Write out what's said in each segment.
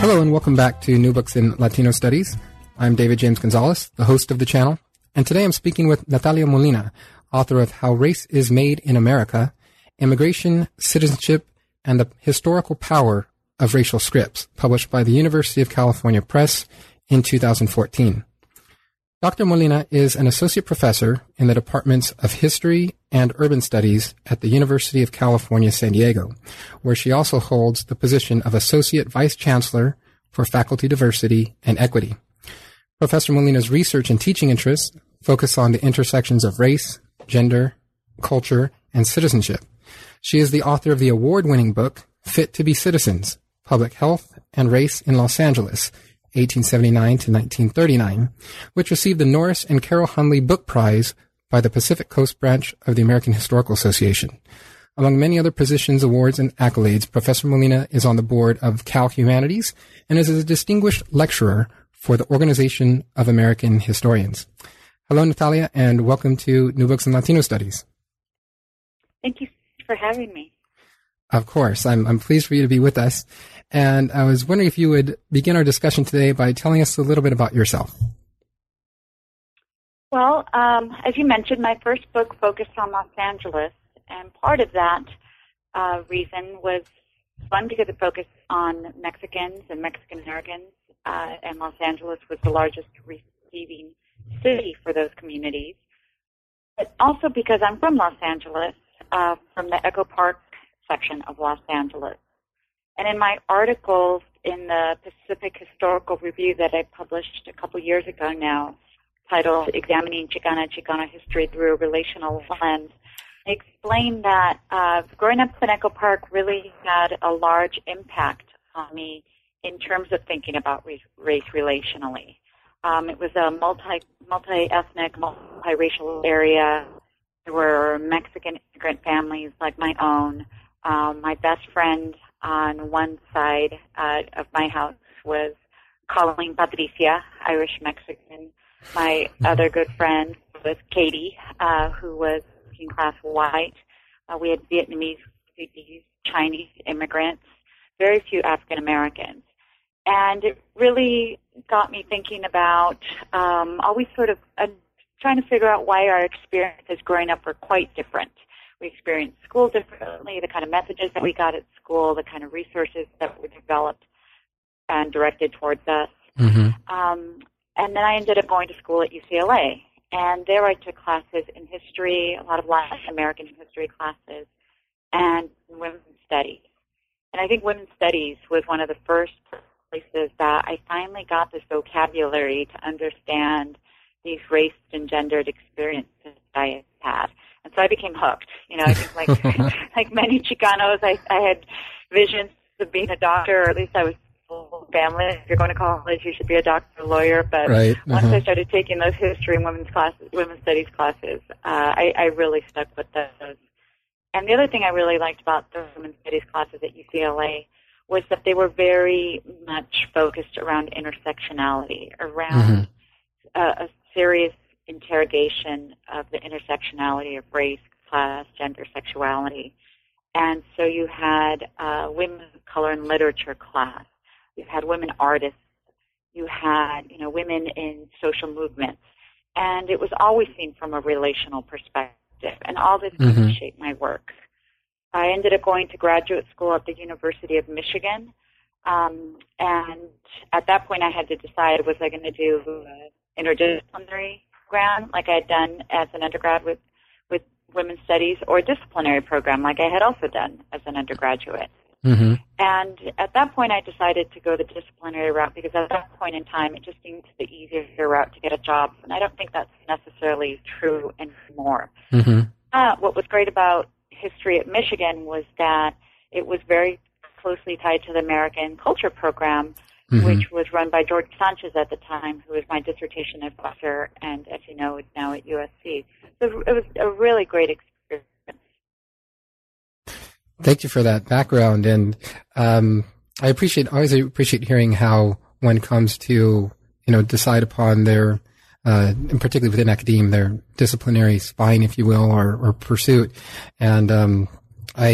Hello and welcome back to New Books in Latino Studies. I'm David James Gonzalez, the host of the channel, and today I'm speaking with Natalia Molina, author of How Race is Made in America, Immigration, Citizenship, and the Historical Power of Racial Scripts, published by the University of California Press in 2014. Dr. Molina is an associate professor in the departments of history and urban studies at the University of California, San Diego, where she also holds the position of associate vice chancellor for faculty diversity and equity. Professor Molina's research and teaching interests focus on the intersections of race, gender, culture, and citizenship. She is the author of the award-winning book Fit to be Citizens: Public Health and Race in Los Angeles, 1879 to 1939, which received the Norris and Carol Hundley Book Prize by the Pacific Coast branch of the American Historical Association. Among many other positions, awards, and accolades, Professor Molina is on the board of Cal Humanities and is a distinguished lecturer for the Organization of American Historians. Hello, Natalia, and welcome to New Books in Latino Studies. Thank you for having me. Of course. I'm, I'm pleased for you to be with us. And I was wondering if you would begin our discussion today by telling us a little bit about yourself. Well, um, as you mentioned, my first book focused on Los Angeles, and part of that uh, reason was one because it focused on Mexicans and Mexican Americans, uh, and Los Angeles was the largest receiving city for those communities. But also because I'm from Los Angeles, uh, from the Echo Park section of Los Angeles. And in my articles in the Pacific Historical Review that I published a couple years ago now, titled Examining Chicana Chicano History Through a Relational Lens, I explained that uh, growing up in Echo Park really had a large impact on me in terms of thinking about race, race relationally. Um, it was a multi multi ethnic, multiracial area. There were Mexican immigrant families like my own. Um, my best friend on one side uh, of my house was Colleen Patricia, Irish Mexican. My mm-hmm. other good friend was Katie, uh, who was working class white. Uh, we had Vietnamese, Chinese immigrants, very few African Americans. And it really got me thinking about um, always sort of uh, trying to figure out why our experiences growing up were quite different we experienced school differently, the kind of messages that we got at school, the kind of resources that were developed and directed towards us. Mm-hmm. Um, and then I ended up going to school at UCLA. And there I took classes in history, a lot of Latin American history classes, and women's studies. And I think women's studies was one of the first places that I finally got this vocabulary to understand these race and gendered experiences that I had. And so I became hooked. You know, I think like like many Chicanos, I, I had visions of being a doctor, or at least I was family. If you're going to college, you should be a doctor, or lawyer. But right. uh-huh. once I started taking those history and women's classes, women's studies classes, uh, I, I really stuck with those. And the other thing I really liked about the women's studies classes at UCLA was that they were very much focused around intersectionality, around mm-hmm. a, a serious interrogation of the intersectionality of race, class, gender, sexuality. And so you had uh, women of color in literature class. You had women artists. You had, you know, women in social movements. And it was always seen from a relational perspective. And all this mm-hmm. shaped my work. I ended up going to graduate school at the University of Michigan. Um, and at that point, I had to decide was I going to do uh, interdisciplinary program like I had done as an undergrad with with women's studies or a disciplinary program like I had also done as an undergraduate. Mm-hmm. And at that point, I decided to go the disciplinary route because at that point in time, it just seemed the easier route to get a job. And I don't think that's necessarily true anymore. Mm-hmm. Uh, what was great about history at Michigan was that it was very closely tied to the American Culture Program, mm-hmm. which was run by George Sanchez at the time, who was my dissertation advisor, and as you know, is now at USC. So it was a really great experience. Thank you for that background, and um, I appreciate always appreciate hearing how one comes to you know decide upon their uh, and particularly within academia, their disciplinary spine, if you will, or, or pursuit. And um, I,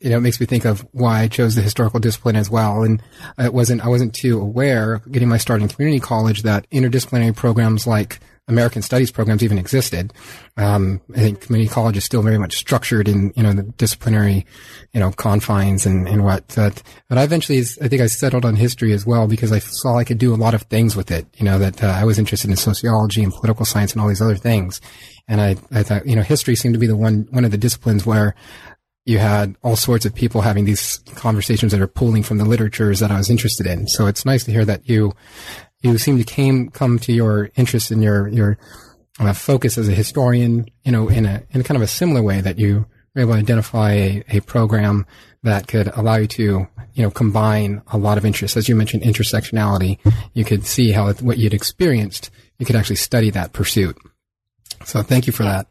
you know, it makes me think of why I chose the historical discipline as well. And it wasn't, I wasn't too aware getting my start in community college that interdisciplinary programs like American Studies programs even existed. Um, I think community college is still very much structured in, you know, the disciplinary, you know, confines and, and what. But, but I eventually, I think I settled on history as well because I saw I could do a lot of things with it. You know, that uh, I was interested in sociology and political science and all these other things. And I, I thought, you know, history seemed to be the one, one of the disciplines where you had all sorts of people having these conversations that are pulling from the literatures that I was interested in. So it's nice to hear that you you seem to came come to your interest in your your uh, focus as a historian, you know, in a in kind of a similar way that you were able to identify a, a program that could allow you to you know combine a lot of interests. As you mentioned, intersectionality. You could see how what you'd experienced, you could actually study that pursuit. So thank you for that.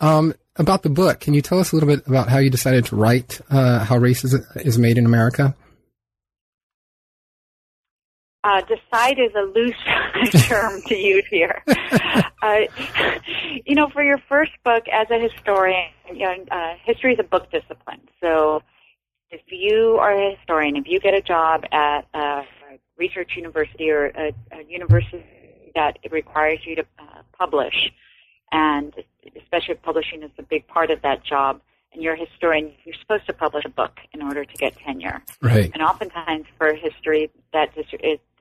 Um, about the book, can you tell us a little bit about how you decided to write uh, how race is, is made in America? Uh, decide is a loose term to use here. uh, you know, for your first book as a historian, you know, uh, history is a book discipline. So if you are a historian, if you get a job at a research university or a, a university that requires you to uh, publish, and especially publishing is a big part of that job, and you're a historian, you're supposed to publish a book in order to get tenure. Right. And oftentimes for history, that is,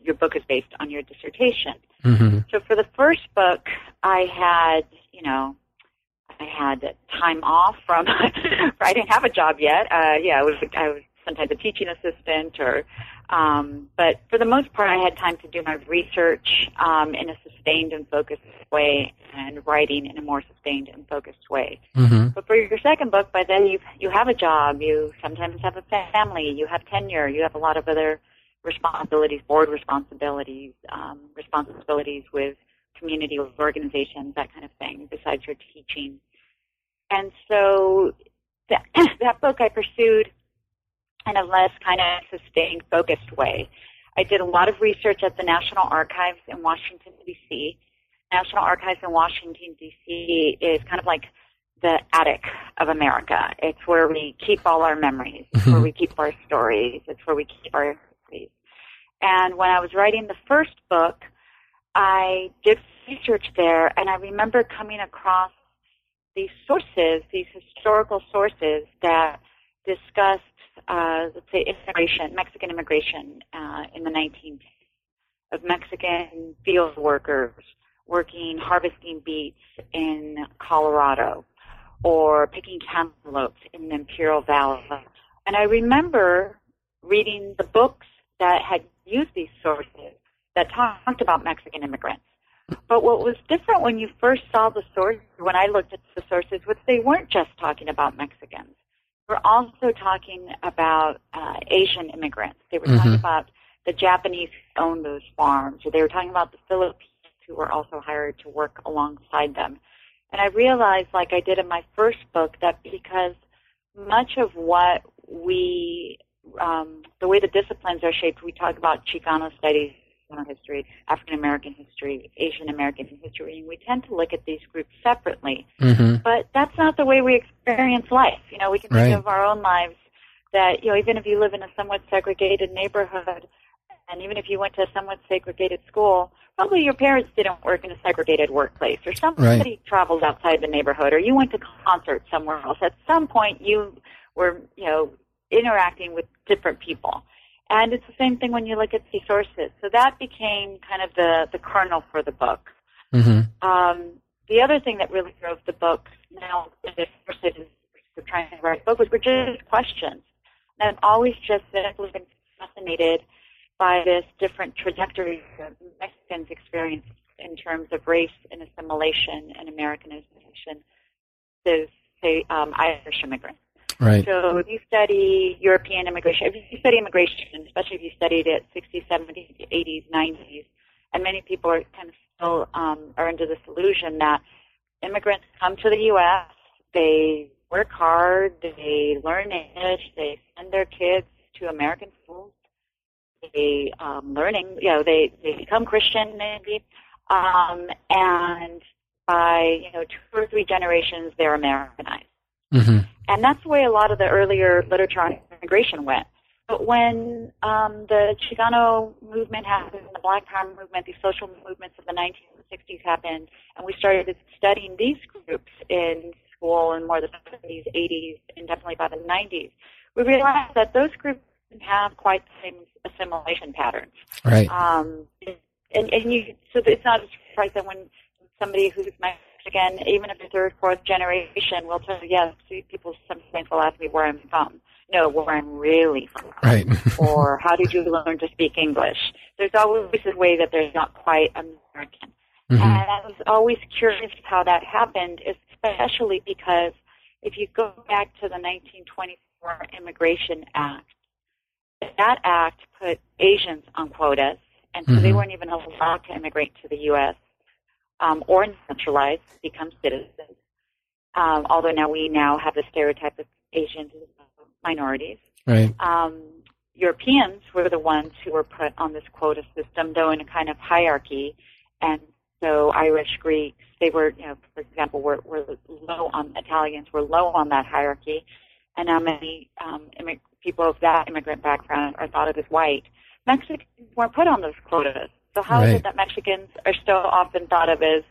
your book is based on your dissertation. Mm-hmm. So for the first book, I had, you know, I had time off from. I didn't have a job yet. Uh, yeah, I was. I was sometimes a teaching assistant, or. Um, but for the most part, I had time to do my research um, in a sustained and focused way, and writing in a more sustained and focused way. Mm-hmm. But for your second book, by then you you have a job, you sometimes have a family, you have tenure, you have a lot of other responsibilities, board responsibilities, um, responsibilities with community with organizations, that kind of thing, besides your teaching. And so that, that book I pursued in a less kind of sustained, focused way. I did a lot of research at the National Archives in Washington, D.C. National Archives in Washington, D.C. is kind of like the attic of America. It's where we keep all our memories. It's where mm-hmm. we keep our stories. It's where we keep our histories. and when I was writing the first book, I did research there, and I remember coming across these sources, these historical sources that discussed, uh, let's say, immigration, Mexican immigration uh, in the 19th of Mexican field workers working harvesting beets in Colorado or picking cantaloupes in the Imperial Valley. And I remember reading the books that had used these sources that talked about Mexican immigrants. But what was different when you first saw the source, when I looked at the sources, was they weren't just talking about Mexicans. Were also talking about uh, Asian immigrants. They were mm-hmm. talking about the Japanese who owned those farms, or they were talking about the Philippines who were also hired to work alongside them. And I realized, like I did in my first book, that because much of what we um, the way the disciplines are shaped, we talk about Chicano studies, history, African American history, Asian American history, and we tend to look at these groups separately. Mm-hmm. But that's not the way we experience life. You know, we can right. think of our own lives that, you know, even if you live in a somewhat segregated neighborhood, and even if you went to a somewhat segregated school, probably your parents didn't work in a segregated workplace, or somebody right. traveled outside the neighborhood, or you went to concerts somewhere else. At some point, you were, you know, interacting with different people. And it's the same thing when you look at the sources. So that became kind of the, the kernel for the book. Mm-hmm. Um, the other thing that really drove the book now, the sources for trying to write a book was were just questions. And I've always just simply been fascinated by this different trajectory of Mexicans' experience in terms of race and assimilation and Americanization to, say, um, Irish immigrants. Right. So if you study European immigration, if you study immigration, especially if you studied it 60s, 70s, 80s, 90s, and many people are kind of still um, are under this illusion that immigrants come to the U.S., they work hard, they learn English, they send their kids to American schools, they um, learning, you know, they they become Christian maybe, um, and by you know two or three generations they're Americanized Mm-hmm. And that's the way a lot of the earlier literature on immigration went. But when um, the Chicano movement happened, the Black Power movement, these social movements of the 1960s happened, and we started studying these groups in school in more the 70s, 80s, and definitely by the 90s, we realized that those groups didn't have quite the same assimilation patterns. Right. Um, and, and you, so it's not a surprise that when somebody who's Mexican, even if it's third, fourth generation, will tell you, yes, people sometimes will ask me where I'm from. No, where I'm really from. Right. or how did you learn to speak English? There's always a way that they're not quite American. Mm-hmm. And I was always curious how that happened, especially because if you go back to the 1924 Immigration Act, that act put Asians on quotas, and so mm-hmm. they weren't even allowed to immigrate to the U.S. Um, or naturalize, become citizens. Um, although now we now have the stereotype of Asians as minorities. Right. Um, Europeans were the ones who were put on this quota system, though in a kind of hierarchy, and so Irish, Greeks, they were, you know, for example, were, were low on Italians were low on that hierarchy, and now many um, immig- people of that immigrant background are thought of as white. Mexicans weren't put on those quotas. So how right. is it that Mexicans are still often thought of as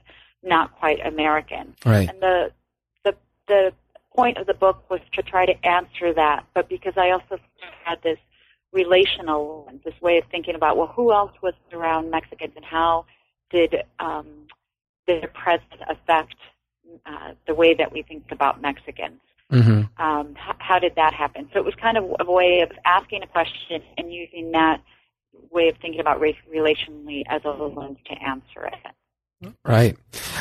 not quite American? Right. And the the the point of the book was to try to answer that, but because I also had this relational this way of thinking about well, who else was around Mexicans and how did um, their presence affect uh, the way that we think about Mexicans? Mm-hmm. Um, h- how did that happen? So it was kind of a way of asking a question and using that way of thinking about race relationally as a lens to answer it. Right.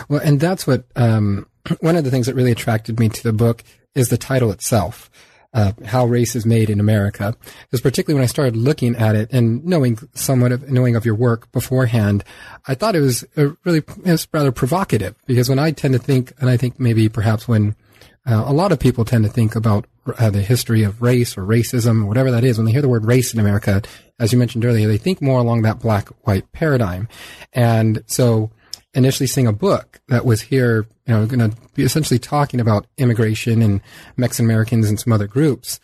Well, and that's what um, one of the things that really attracted me to the book is the title itself uh, how race is made in America. Because particularly when I started looking at it and knowing somewhat of knowing of your work beforehand, I thought it was really it was rather provocative. Because when I tend to think, and I think maybe perhaps when uh, a lot of people tend to think about uh, the history of race or racism, whatever that is, when they hear the word race in America, as you mentioned earlier, they think more along that black-white paradigm. And so initially seeing a book that was here, you know, going to be essentially talking about immigration and Mexican Americans and some other groups,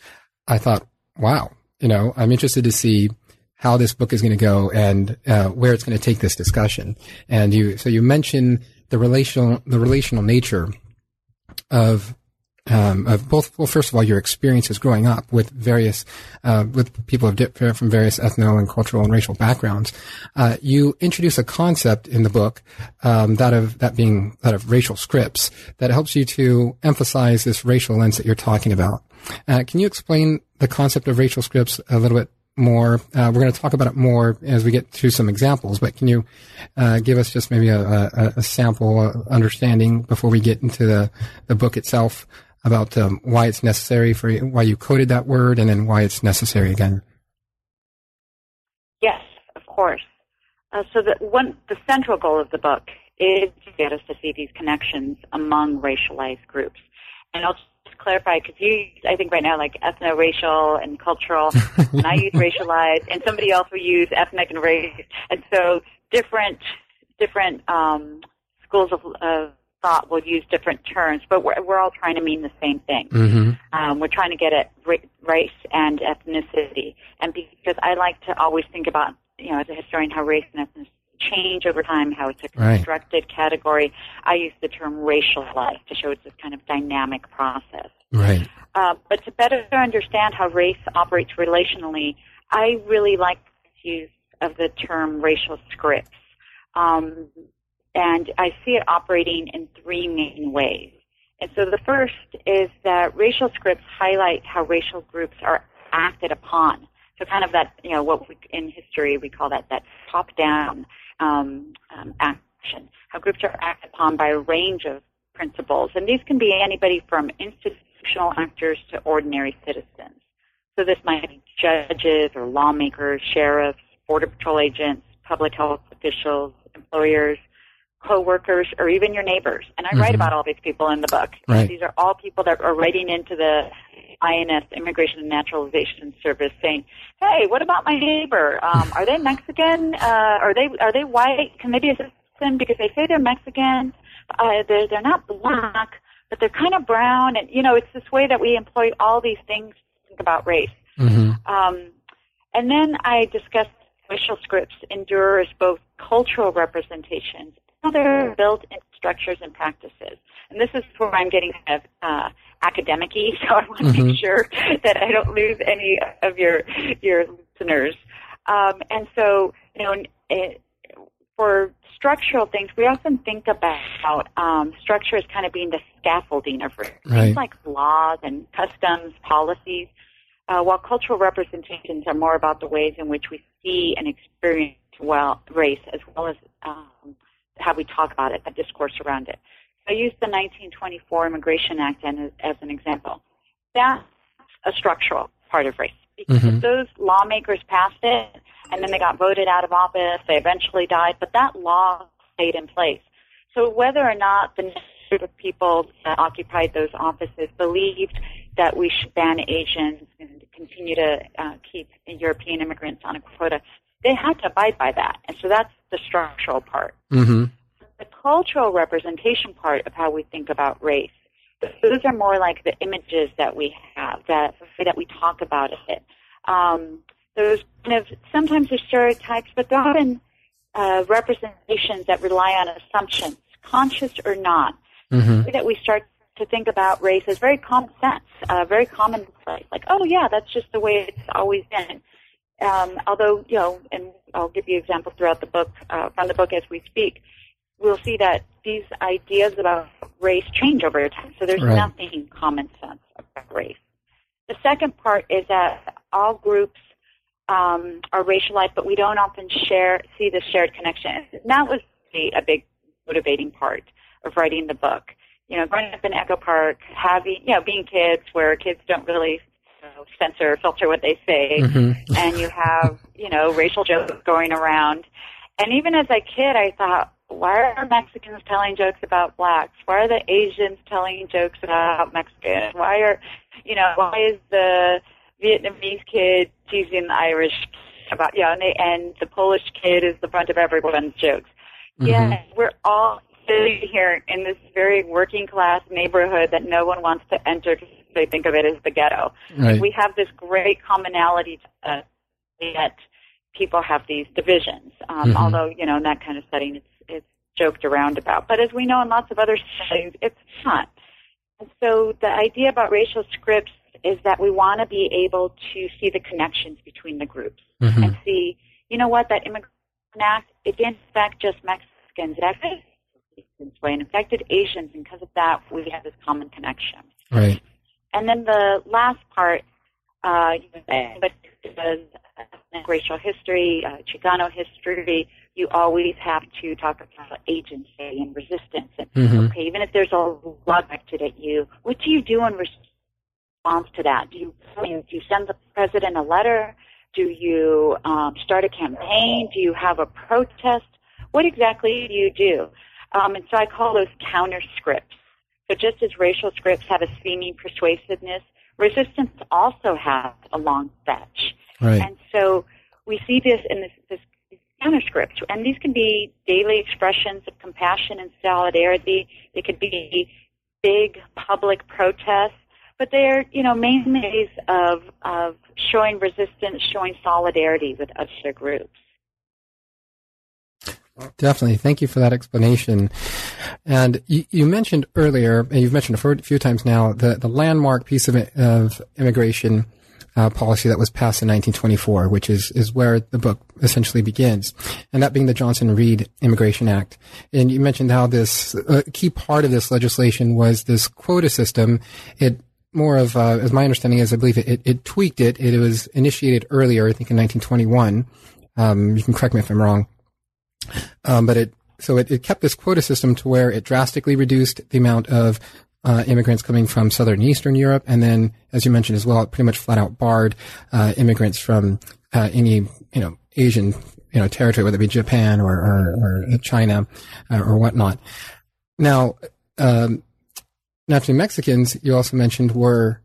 I thought, wow, you know, I'm interested to see how this book is going to go and uh, where it's going to take this discussion. And you, so you mentioned the relational, the relational nature of um, of both, well, first of all, your experiences growing up with various, uh, with people of from various ethno and cultural and racial backgrounds. Uh, you introduce a concept in the book, um, that of, that being, that of racial scripts that helps you to emphasize this racial lens that you're talking about. Uh, can you explain the concept of racial scripts a little bit more. Uh, we're going to talk about it more as we get through some examples, but can you uh, give us just maybe a, a, a sample understanding before we get into the, the book itself about um, why it's necessary for why you coded that word and then why it's necessary again. Yes, of course. Uh, so the one the central goal of the book is to get us to see these connections among racialized groups. And I'll just clarify because you, I think right now, like ethno-racial and cultural, and I use racialized, and somebody else will use ethnic and race, and so different different um, schools of, of thought will use different terms, but we're, we're all trying to mean the same thing. Mm-hmm. Um, we're trying to get at race and ethnicity. And because I like to always think about, you know, as a historian, how race and ethnicity change over time, how it's a constructed right. category. I use the term racialized to show it's this kind of dynamic process. Right. Uh, but to better understand how race operates relationally, I really like the use of the term racial scripts. Um, and I see it operating in three main ways. And so the first is that racial scripts highlight how racial groups are acted upon. So kind of that, you know, what we, in history we call that that top-down um, um, action. How groups are acted upon by a range of principles, and these can be anybody from institutional actors to ordinary citizens. So this might be judges or lawmakers, sheriffs, border patrol agents, public health officials, employers, coworkers, or even your neighbors. And I mm-hmm. write about all these people in the book. Right. These are all people that are writing into the INS, Immigration and Naturalization Service, saying, "Hey, what about my neighbor? Um, are they Mexican? Uh, are they are they white? Can they be a citizen? Because they say they're Mexican. Uh, they're they're not black." but they're kind of brown, and you know, it's this way that we employ all these things to think about race. Mm-hmm. Um, and then I discussed racial scripts endure as both cultural representations, they're built into structures and practices. And this is where I'm getting kind of uh, academic-y, so I want to Mhm. make sure that I don't lose any of your your listeners. Um, and so, you know, it, for structural things, we often think about um, structure as kind of being the scaffolding of race. Right. things like laws and customs, policies. Uh, while cultural representations are more about the ways in which we see and experience well race, as well as um, how we talk about it, the discourse around it. I used the 1924 Immigration Act as, as an example. That's a structural part of race. Because Mhm. those lawmakers passed it, and then they got voted out of office. They eventually died, but that law stayed in place. So whether or not the group of people that occupied those offices believed that we should ban Asians and continue to uh, keep European immigrants on a quota, they had to abide by that. And so that's the structural part Mm-hmm. the cultural representation part of how we think about race. Those are more like the images that we have, that that we talk about it. Um, those kind of sometimes they're stereotypes, but they're often uh, representations that rely on assumptions, conscious or not. Mm-hmm. The way that we start to think about race is very common sense, uh, very commonplace. Like, oh yeah, that's just the way it's always been. Um, although, you know, and I'll give you examples throughout the book, uh, from the book as we speak, we'll see that these ideas about race change over time. So there's Right. nothing common sense about race. The second part is that all groups um, are racialized, but we don't often share see the shared connection. And that was the, a big motivating part of writing the book. You know, growing up in Echo Park, having you know, being kids where kids don't really know, censor, filter what they say, Mm-hmm. and you have you know racial jokes going around. And even as a kid, I thought, why are Mexicans telling jokes about blacks? Why are the Asians telling jokes about Mexicans? Why are, you know, why is the Vietnamese kid teasing the Irish about, yeah, and, they, and the Polish kid is the front of everyone's jokes? Yeah, we're all sitting here in this very working class neighborhood that no one wants to enter because they think of it as the ghetto Right. we have this great commonality to us, yet people have these divisions. Um, Mhm. Although you know in that kind of setting, it's it's joked around about. But as we know in lots of other settings, it's not. And so the idea about racial scripts is that we want to be able to see the connections between the groups Mhm. and see, you know what, that immigrant act it didn't affect just Mexicans, it affected way and affected Asians, and because of that, we have this common connection. Right. And then the last part, uh, but does racial history, uh, Chicano history, you always have to talk about agency and resistance. And, Mhm. Okay, even if there's a law directed at you, what do you do in response to that? Do you, do you send the president a letter? Do you um, start a campaign? Do you have a protest? What exactly do you do? Um, and so I call those counter scripts. So just as racial scripts have a seeming persuasiveness, resistance also has a long fetch. Right. And so we see this in this, this counter script. And these can be daily expressions of compassion and solidarity. They could be big public protests. But they're, you know, main ways of, of showing resistance, showing solidarity with other groups. Definitely. Thank you for that explanation. And you, you mentioned earlier, and you've mentioned a few times now, the, the landmark piece of, of immigration uh, policy that was passed in 1924, which is, is where the book essentially begins. And that being the Johnson-Reed Immigration Act. And you mentioned how this, a key part of this legislation was this quota system. It more of, uh, as my understanding is, I believe it, it, it tweaked it. It was initiated earlier, I think in 1921. Um, you can correct me if I'm wrong. Um, but it so it, it kept this quota system to where it drastically reduced the amount of uh, immigrants coming from southern and eastern Europe, and then, as you mentioned as well, it pretty much flat out barred uh, immigrants from uh, any you know Asian you know territory, whether it be Japan or or, or China uh, or whatnot. Now, um, naturally, Mexicans you also mentioned were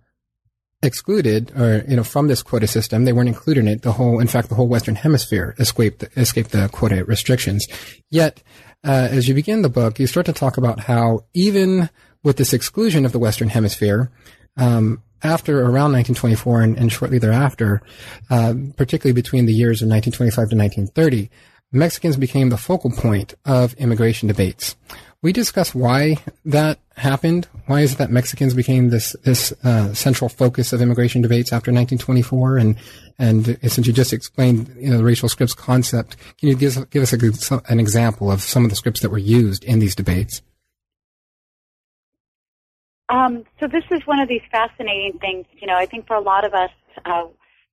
excluded or you know from this quota system. They weren't included in it. The whole in fact the whole western hemisphere escaped escaped the quota restrictions. Yet uh, as you begin the book you start to talk about how even with this exclusion of the Western Hemisphere, um, after around 1924 and, and shortly thereafter, uh, particularly between the years of 1925 to 1930, Mexicans became the focal point of immigration debates. We discuss why that happened. Why is it that Mexicans became this this uh, central focus of immigration debates after 1924? And and since you just explained you know, the racial scripts concept, can you give, give us a, an example of some of the scripts that were used in these debates? Um, so this is one of these fascinating things. You know, I think for a lot of us uh,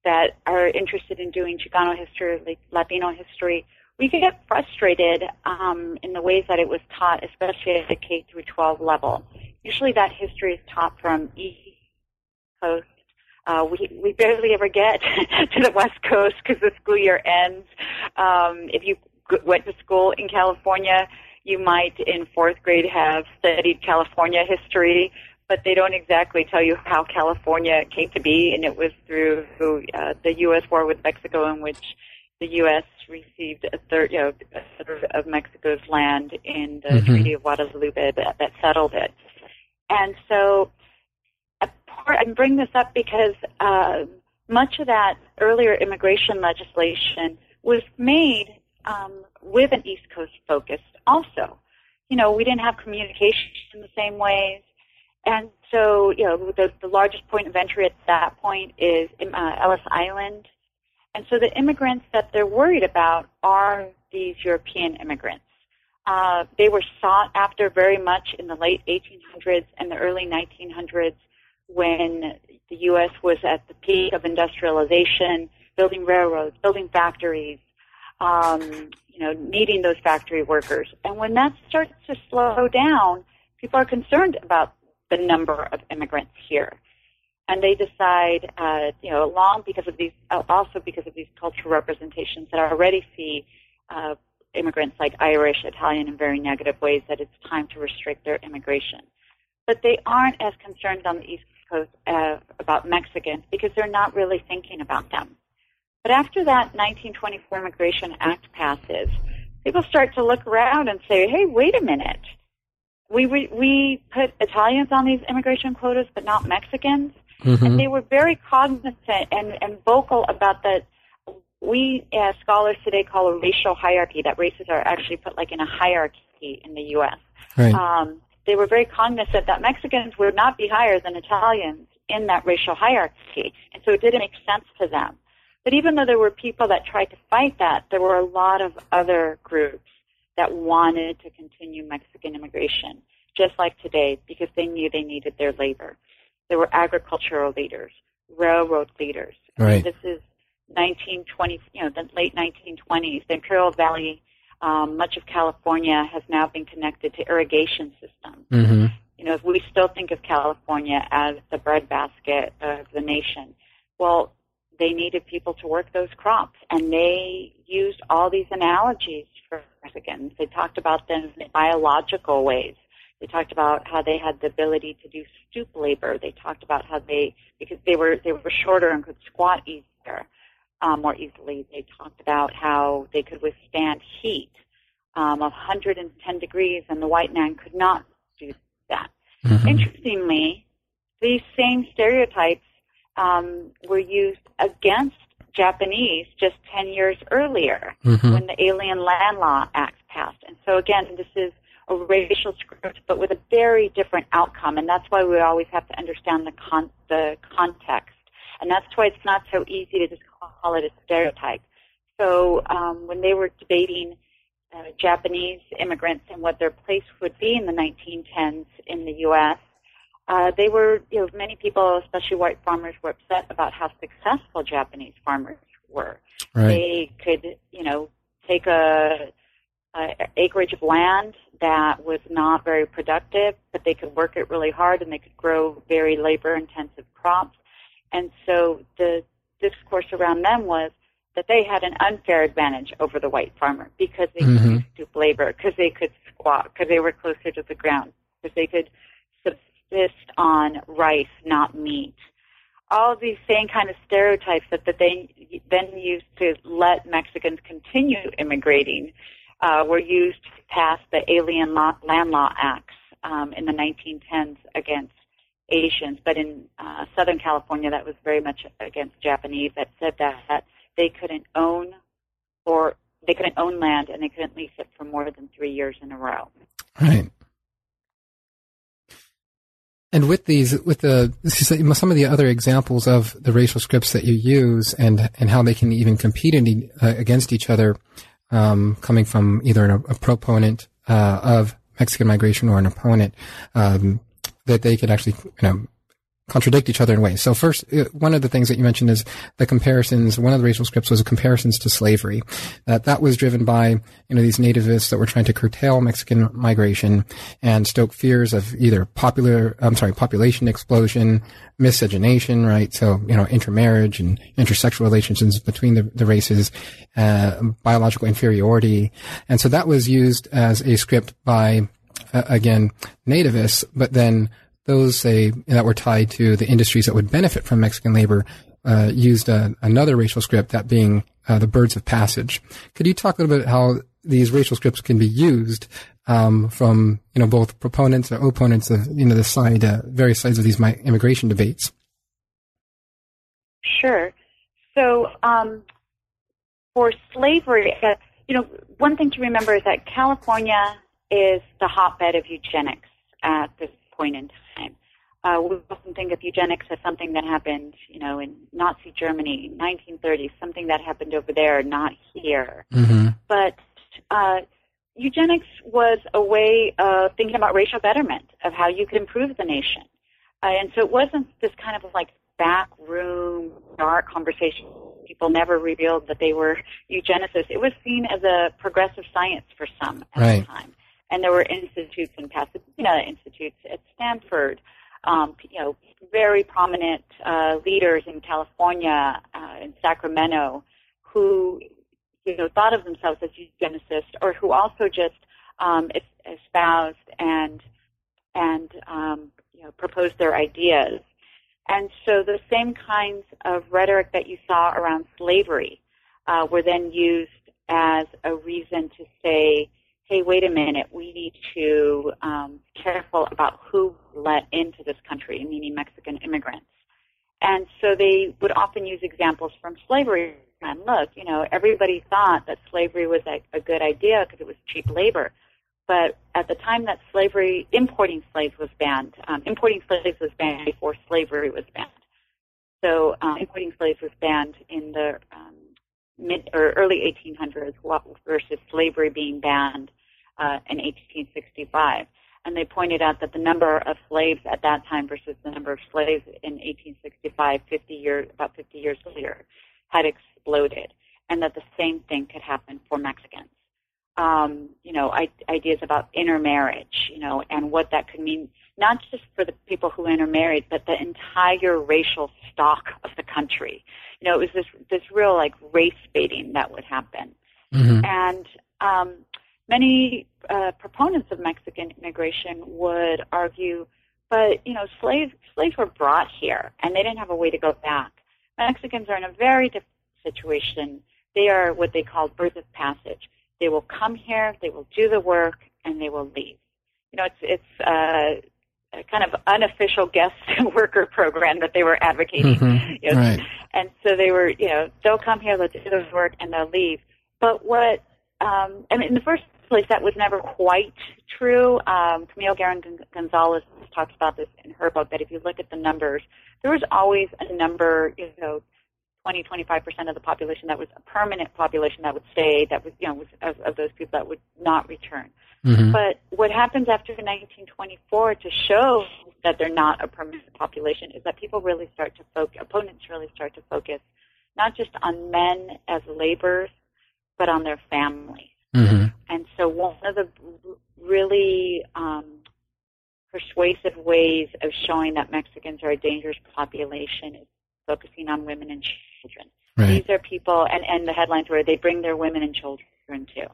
that are interested in doing Chicano history, Latino history, we could get frustrated um, in the ways that it was taught, especially at the K through 12 level. Usually, that history is taught from East Coast. Uh, we we barely ever get to the West Coast because the school year ends. Um, if you went to school in California, you might in fourth grade have studied California history, but they don't exactly tell you how California came to be, and it was through uh, the U.S. war with Mexico, in which the U.S. received a third, you know, a third of Mexico's land in the mm-hmm. Treaty of Guadalupe that, that settled it. And so, part, I bring this up because uh, much of that earlier immigration legislation was made um, with an East Coast focus also. You know, we didn't have communication in the same ways. And so, you know, the, the largest point of entry at that point is uh, Ellis Island. And so the immigrants that they're worried about are these European immigrants. Uh, they were sought after very much in the late 1800s and the early 1900s when the U.S. was at the peak of industrialization, building railroads, building factories, um, you know, needing those factory workers. And when that starts to slow down, people are concerned about the number of immigrants here. And they decide, uh, you know, along because of these, uh, also because of these cultural representations that already see uh, immigrants like Irish, Italian in very negative ways, that it's time to restrict their immigration. But they aren't as concerned on the East Coast uh, about Mexicans because they're not really thinking about them. But after that 1924 Immigration Act passes, people start to look around and say, hey, wait a minute. We, we, we put Italians on these immigration quotas, but not Mexicans. Mm-hmm. And they were very cognizant and, and vocal about that. We, as scholars today, call a racial hierarchy, that races are actually put like in a hierarchy in the U.S. Right. Um, they were very cognizant that Mexicans would not be higher than Italians in that racial hierarchy. And so it didn't make sense to them. But even though there were people that tried to fight that, there were a lot of other groups that wanted to continue Mexican immigration, just like today, because they knew they needed their labor. There were agricultural leaders, railroad leaders. Right. This is 1920, you know, the late 1920s. The Imperial Valley, um, much of California has now been connected to irrigation systems. Mm-hmm. You know, if we still think of California as the breadbasket of the nation. Well, they needed people to work those crops, and they used all these analogies for Mexicans. They talked about them in biological ways. They talked about how they had the ability to do stoop labor. They talked about how they, because they were they were shorter and could squat easier, um, more easily. They talked about how they could withstand heat um, of 110 degrees, and the white man could not do that. Mm-hmm. Interestingly, these same stereotypes um, were used against Japanese just 10 years earlier mm-hmm. when the Alien Land Law Act passed. And so again, this is a racial script, but with a very different outcome. And that's why we always have to understand the, con- the context. And that's why it's not so easy to just call it a stereotype. So um, when they were debating uh, Japanese immigrants and what their place would be in the 1910s in the U.S., uh, they were, you know, many people, especially white farmers, were upset about how successful Japanese farmers were. Right. They could, you know, take a, a acreage of land that was not very productive, but they could work it really hard and they could grow very labor-intensive crops. And so the discourse around them was that they had an unfair advantage over the white farmer because they mm-hmm. could stoop labor, because they could squat, because they were closer to the ground, because they could subsist on rice, not meat. All of these same kind of stereotypes that, that they then used to let Mexicans continue immigrating uh, were used to pass the Alien law, Land Law Acts um, in the 1910s against Asians, but in uh, Southern California, that was very much against Japanese. That said that, that they couldn't own or they couldn't own land and they couldn't lease it for more than three years in a row. Right. And with these, with the some of the other examples of the racial scripts that you use, and and how they can even compete in, uh, against each other, um, coming from either a, a proponent uh, of Mexican migration or an opponent, um, that they could actually, you know, contradict each other in ways. So first, uh, one of the things that you mentioned is the comparisons. One of the racial scripts was comparisons to slavery. That that was driven by you know these nativists that were trying to curtail Mexican migration and stoke fears of either popular, I'm sorry, population explosion, miscegenation, right? So you know intermarriage and intersexual relationships between the, the races, uh, biological inferiority, and so that was used as a script by uh, again nativists, but then those say that were tied to the industries that would benefit from Mexican labor uh, used uh, another racial script, that being uh, the birds of passage. Could you talk a little bit how these racial scripts can be used um, from you know both proponents or opponents of you know the side uh, various sides of these immigration debates? Sure. So um, for slavery, uh, you know, one thing to remember is that California is the hotbed of eugenics at this point in time. Uh, we often think of eugenics as something that happened, you know, in Nazi Germany, 1930s, something that happened over there, not here. Mm-hmm. But uh, eugenics was a way of thinking about racial betterment, of how you could improve the nation. Uh, and so it wasn't this kind of like back room, dark conversation. People never revealed that they were eugenicists. It was seen as a progressive science for some at right. the time and there were institutes in Pasadena, institutes at Stanford, um, you know, very prominent uh, leaders in California, uh, in Sacramento, who you know thought of themselves as eugenicists, or who also just um, espoused and and um, you know proposed their ideas. And so the same kinds of rhetoric that you saw around slavery uh, were then used as a reason to say hey, wait a minute, we need to um, be careful about who let into this country, meaning Mexican immigrants. And so they would often use examples from slavery. And look, you know, everybody thought that slavery was a, a good idea because it was cheap labor. But at the time that slavery, importing slaves was banned, um, importing slaves was banned before slavery was banned. So um, importing slaves was banned in the um, mid or early 1800s versus slavery being banned uh, in 1865. And they pointed out that the number of slaves at that time versus the number of slaves in 1865, 50 years, about 50 years later, had exploded, and that the same thing could happen for Mexicans. Um, you know, I, ideas about intermarriage, you know, and what that could mean, not just for the people who intermarried, but the entire racial stock of the country. You know, it was this this real like race baiting that would happen, mm-hmm. and um, many uh, proponents of Mexican immigration would argue, but you know, slaves slaves were brought here and they didn't have a way to go back. Mexicans are in a very different situation. They are what they call birds of passage. They will come here, they will do the work, and they will leave. You know, it's it's uh, kind of unofficial guest worker program that they were advocating. Mm-hmm. You know? Right. And so they were, you know, they'll come here, they'll do the work, and they'll leave. But what um, I mean, in the first place, that was never quite true. Um, Camille Guerin Gonzales talks about this in her book. That if you look at the numbers, there was always a number, you know, 20, 25 percent of the population that was a permanent population that would stay. That was, you know, was of, of those people that would not return. Mm-hmm. But what happens after 1924 to show that they're not a permanent population is that people really start to focus, opponents really start to focus not just on men as laborers, but on their families. Mm-hmm. And so one of the really um, persuasive ways of showing that Mexicans are a dangerous population is focusing on women and children. Right. These are people, and, and the headlines were they bring their women and children too.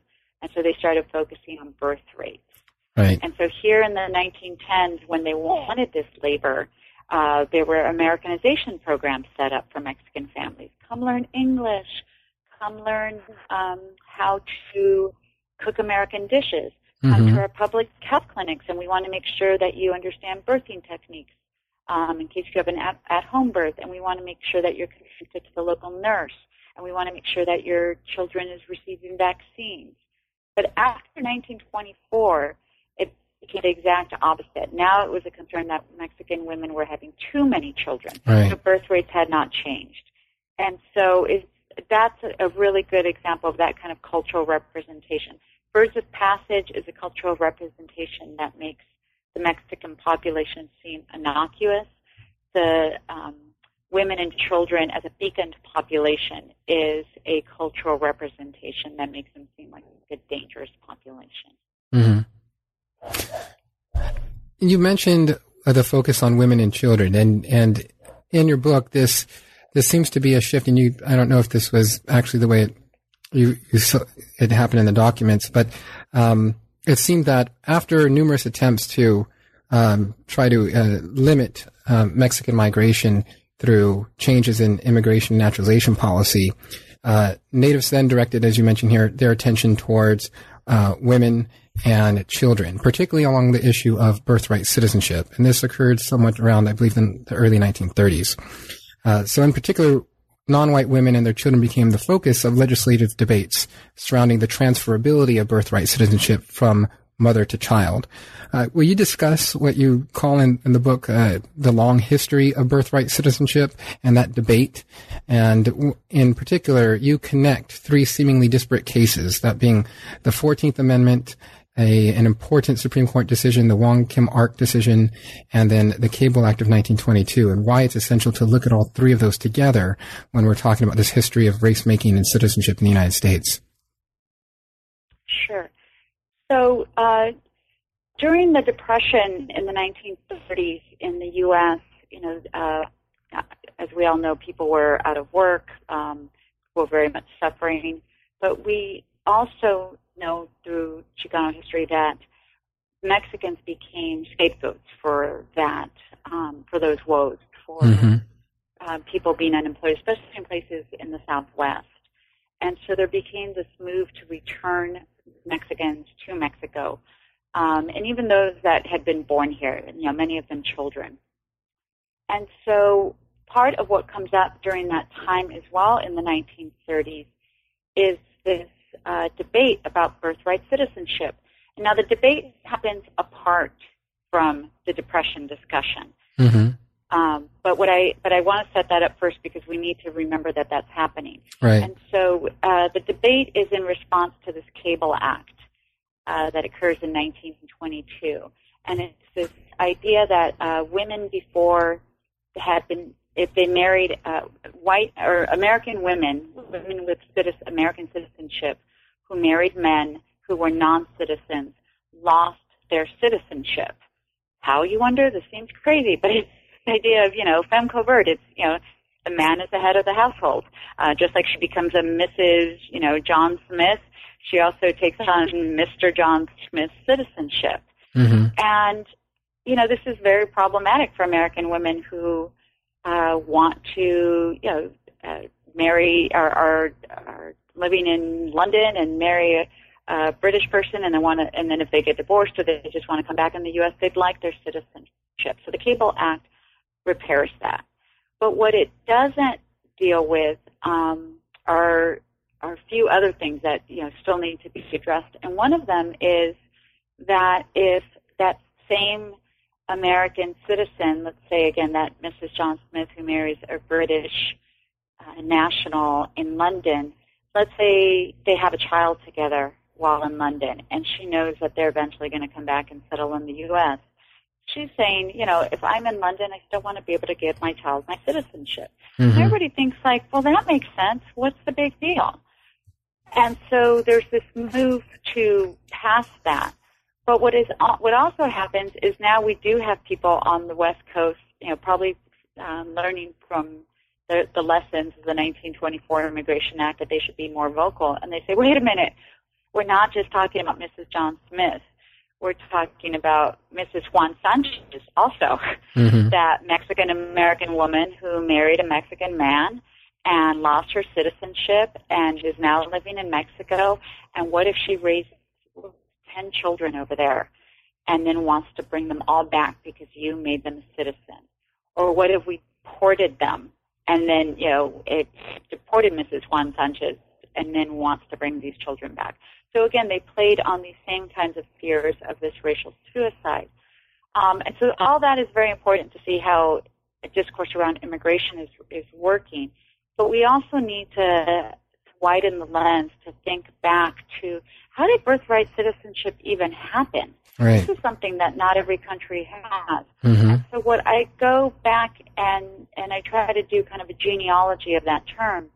And so they started focusing on birth rates. Right. And so here in the 1910s, when they wanted this labor, uh, there were Americanization programs set up for Mexican families. Come learn English, come learn um, how to cook American dishes. come Mhm. to our public health clinics, and we want to make sure that you understand birthing techniques um, in case you have an at, at-home birth, and we want to make sure that you're connected to the local nurse, and we want to make sure that your children is receiving vaccines. But after 1924, it became the exact opposite. Now it was a concern that Mexican women were having too many children. Right. The birth rates had not changed. And so it's, that's a, a really good example of that kind of cultural representation. Birds of Passage is a cultural representation that makes the Mexican population seem innocuous. The um, women and children as a beacon population is a cultural representation that makes them seem like a dangerous population. hmm You mentioned the focus on women and children, and and in your book, this this seems to be a shift. And you, I don't know if this was actually the way it you, you saw, it happened in the documents, but um, it seemed that after numerous attempts to um, try to uh, limit um, Mexican migration through changes in immigration and naturalization policy, uh, natives then directed, as you mentioned here, their attention towards uh, women and children, particularly along the issue of birthright citizenship. And this occurred somewhat around, I believe, in the early 1930s. Uh, so, in particular, non-white women and their children became the focus of legislative debates surrounding the transferability of birthright citizenship from mother to child. Uh, will you discuss what you call in, in the book uh, the long history of birthright citizenship and that debate? And w- in particular, you connect three seemingly disparate cases, that being the 14th Amendment, a, an important Supreme Court decision, the Wong Kim Ark decision, and then the Cable Act of 1922, and why it's essential to look at all three of those together when we're talking about this history of race making and citizenship in the United States. Sure. So uh, during the Depression in the 1930s in the U.S., you know, uh, as we all know, people were out of work, um, were very much suffering. But we also know through Chicano history that Mexicans became scapegoats for that, um, for those woes, for Mm-hmm. uh, people being unemployed, especially in places in the Southwest. And so there became this move to return Mexicans to Mexico, um, and even those that had been born here, you know, many of them children. And so part of what comes up during that time as well in the 1930s is this uh, debate about birthright citizenship. Now the debate happens apart from the Depression discussion. Mm-hmm. Um, but what I but I want to set that up first because we need to remember that that's happening. Right. And so uh, the debate is in response to this Cable Act uh, that occurs in 1922, and it's this idea that uh, women before had been if they married uh, white or American women, women with citizen, American citizenship, who married men who were non-citizens, lost their citizenship. How you wonder? This seems crazy, but it's the idea of you know feme covert. It's you know the man is the head of the household. Uh, just like she becomes a Mrs. you know John Smith, she also takes on Mr. John Smith's citizenship. Mm-hmm. And, you know, this is very problematic for American women who uh, want to, you know, uh, marry or are, are living in London and marry a, a British person and they want to, and then if they get divorced or they just want to come back in the U.S., they'd like their citizenship. So the Cable Act repairs that. But what it doesn't deal with um, are are a few other things that you know still need to be addressed, and one of them is that if that same American citizen, let's say again that Mrs. John Smith who marries a British uh, national in London, let's say they have a child together while in London, and she knows that they're eventually going to come back and settle in the U.S. She's saying, you know, if I'm in London, I still want to be able to give my child my citizenship. Mhm. Everybody thinks like, well, that makes sense. What's the big deal? And so there's this move to pass that. But what is what also happens is now we do have people on the West Coast, you know, probably um, learning from the, the lessons of the 1924 Immigration Act that they should be more vocal. And they say, wait a minute, we're not just talking about Mrs. John Smith. We're talking about Mrs. Juan Sanchez also, Mhm. that Mexican American woman who married a Mexican man and lost her citizenship and is now living in Mexico. And what if she raises 10 children over there and then wants to bring them all back because you made them a citizen? Or what if we deported them and then, you know, it deported Mrs. Juan Sanchez and then wants to bring these children back? So again, they played on these same kinds of fears of this racial suicide. Um, and so all that is very important to see how discourse around immigration is, is working. But we also need to widen the lens to think back to how did birthright citizenship even happen? Right. This is something that not every country has. Mm-hmm. So what I go back and and I try to do kind of a genealogy of that term,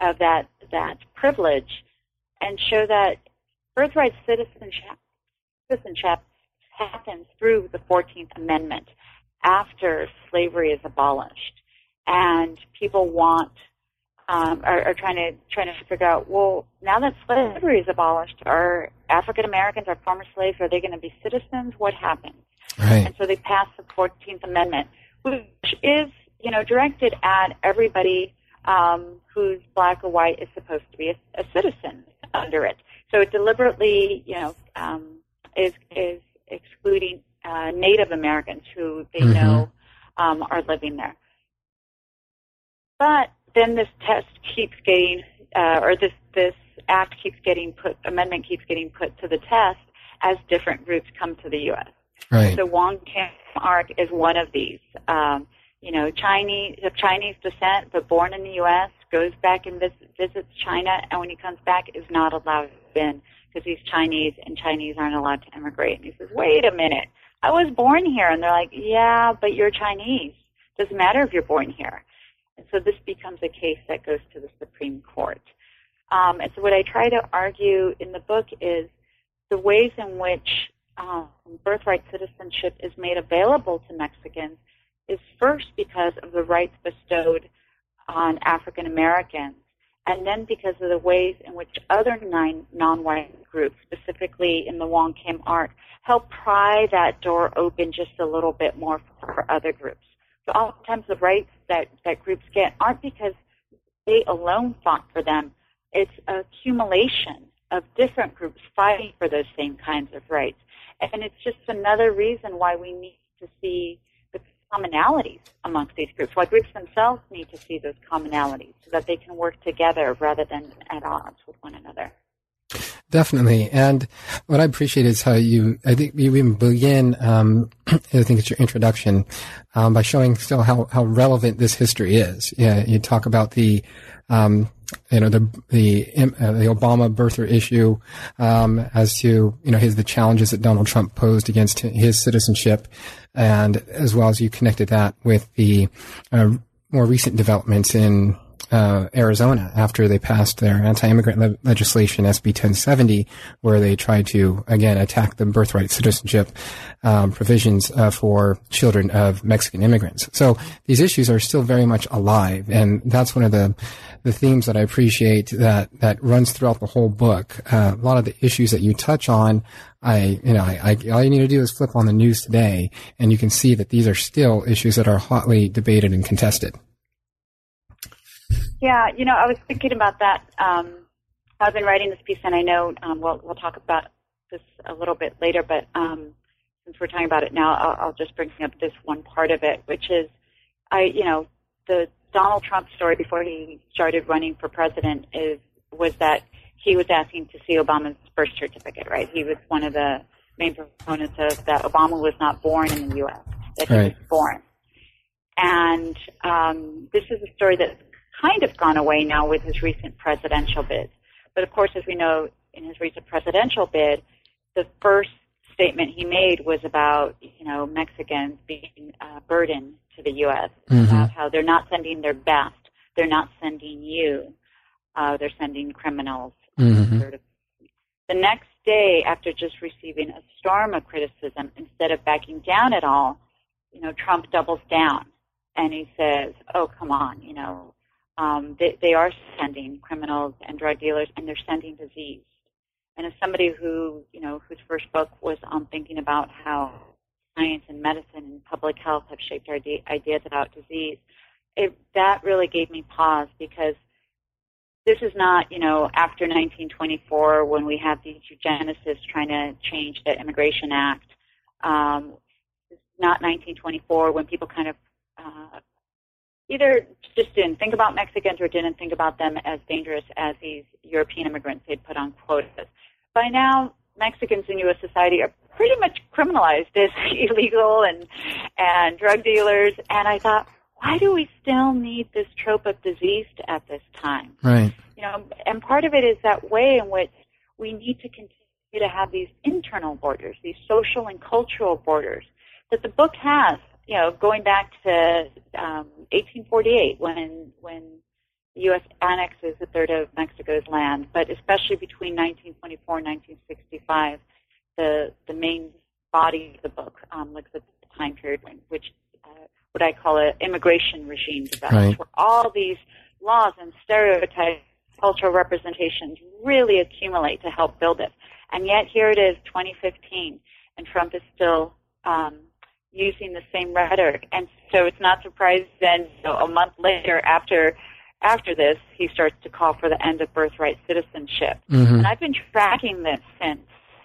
of that that privilege, and show that birthright citizenship citizenship happens through the 14th Amendment after slavery is abolished, and people want um, are, are trying to trying to figure out. Well, now that slavery is abolished, are African Americans, are former slaves, are they going to be citizens? What happens? Right. And so they passed the Fourteenth Amendment, which is you know directed at everybody um, who's black or white is supposed to be a, a citizen under it. So it deliberately you know um, is is excluding uh, Native Americans who they Mhm. know um, are living there. But then this test keeps getting, uh, or this this act keeps getting put, amendment keeps getting put to the test as different groups come to the U.S. Right. So Wong Kim Ark is one of these. Um, you know, Chinese of Chinese descent, but born in the U.S., goes back and vis- visits China, and when he comes back, is not allowed in because he's Chinese, and Chinese aren't allowed to immigrate. And he says, "Wait a minute, I was born here," and they're like, "Yeah, but you're Chinese. Doesn't matter if you're born here." And so this becomes a case that goes to the Supreme Court. Um, and so what I try to argue in the book is the ways in which um, birthright citizenship is made available to Mexicans is first because of the rights bestowed on African Americans, and then because of the ways in which other non-white groups, specifically in the Wong Kim Ark, help pry that door open just a little bit more for other groups. So oftentimes the rights that, that groups get aren't because they alone fought for them. It's accumulation of different groups fighting for those same kinds of rights. And it's just another reason why we need to see the commonalities amongst these groups, why groups themselves need to see those commonalities so that they can work together rather than at odds with one another. Definitely. And what I appreciate is how you, I think you even begin, um, I think it's your introduction, um, by showing still how, how relevant this history is. Yeah, you talk about the, um, you know, the, the, uh, the Obama birther issue, um, as to, you know, his, the challenges that Donald Trump posed against his citizenship. And as well as you connected that with the, uh, more recent developments in, uh, Arizona after they passed their anti-immigrant le- legislation SB 1070, where they tried to again attack the birthright citizenship um, provisions uh, for children of Mexican immigrants. So these issues are still very much alive, and that's one of the the themes that I appreciate that that runs throughout the whole book. Uh, a lot of the issues that you touch on. I, you know, I, I, all you need to do is flip on the news today, and you can see that these are still issues that are hotly debated and contested. Yeah, you know, I was thinking about that. Um, I've been writing this piece, and I know um, we'll we'll talk about this a little bit later. But um, since we're talking about it now, I'll, I'll just bring up this one part of it, which is, I, you know, the Donald Trump story before he started running for president is was that he was asking to see Obama's birth certificate. Right? He was one of the main proponents of that Obama was not born in the U.S. That he Right. was born. And um, this is a story that's kind of gone away now with his recent presidential bid. But of course, as we know, in his recent presidential bid, the first statement he made was about you know Mexicans being a burden to the U.S. Mhm. About how they're not sending their best, they're not sending you, uh, they're sending criminals. Mhm. Sort of. The next day, after just receiving a storm of criticism, instead of backing down at all, you know, Trump doubles down and he says, "Oh, come on, you know, um, they, they are sending criminals and drug dealers, and they're sending disease." And as somebody who, you know, whose first book was on thinking about how science and medicine and public health have shaped our de- ideas about disease, it, that really gave me pause because this is not, you know, after 1924 when we have these eugenicists trying to change the Immigration Act. Um, it's not 1924 when people kind of uh, either just didn't think about Mexicans or didn't think about them as dangerous as these European immigrants they'd put on quotas. By now, Mexicans in U.S. society are pretty much criminalized as illegal and and drug dealers. And I thought, why do we still need this trope of disease at this time? Right. You know, and part of it is that way in which we need to continue to have these internal borders, these social and cultural borders that the book has. You know, going back to um, 1848 when when the U.S. annexes a third of Mexico's land, but especially between 1924 and 1965, the the main body of the book um, looks at the time period when which what I call an immigration regime develops, right. where all these laws and stereotypes, cultural representations really accumulate to help build it. And yet here it is, 2015, and Trump is still um, using the same rhetoric. And so it's not surprising then you know, a month later after after this, he starts to call for the end of birthright citizenship. Mm-hmm. And I've been tracking this since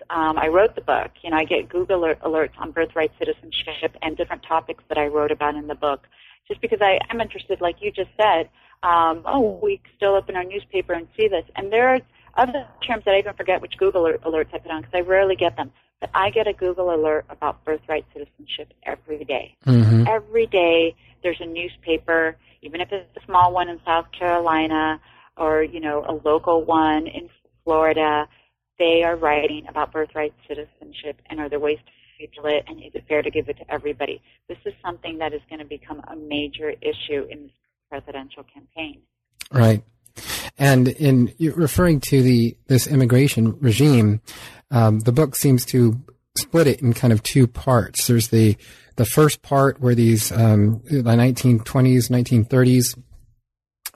um, I wrote the book. You know, I get Google alerts on birthright citizenship and different topics that I wrote about in the book, just because I, I'm interested, like you just said. Um, oh, we still open our newspaper and see this, and there are other terms that I even forget which Google alerts I put on because I rarely get them. But I get a Google alert about birthright citizenship every day. Mm-hmm. Every day there's a newspaper, even if it's a small one in South Carolina or you know a local one in Florida they are writing about birthright citizenship and are there ways to schedule it and is it fair to give it to everybody? This is something that is going to become a major issue in this presidential campaign. Right. And in referring to the this immigration regime, um, the book seems to split it in kind of two parts. There's the the first part where these um, the 1920s, 1930s,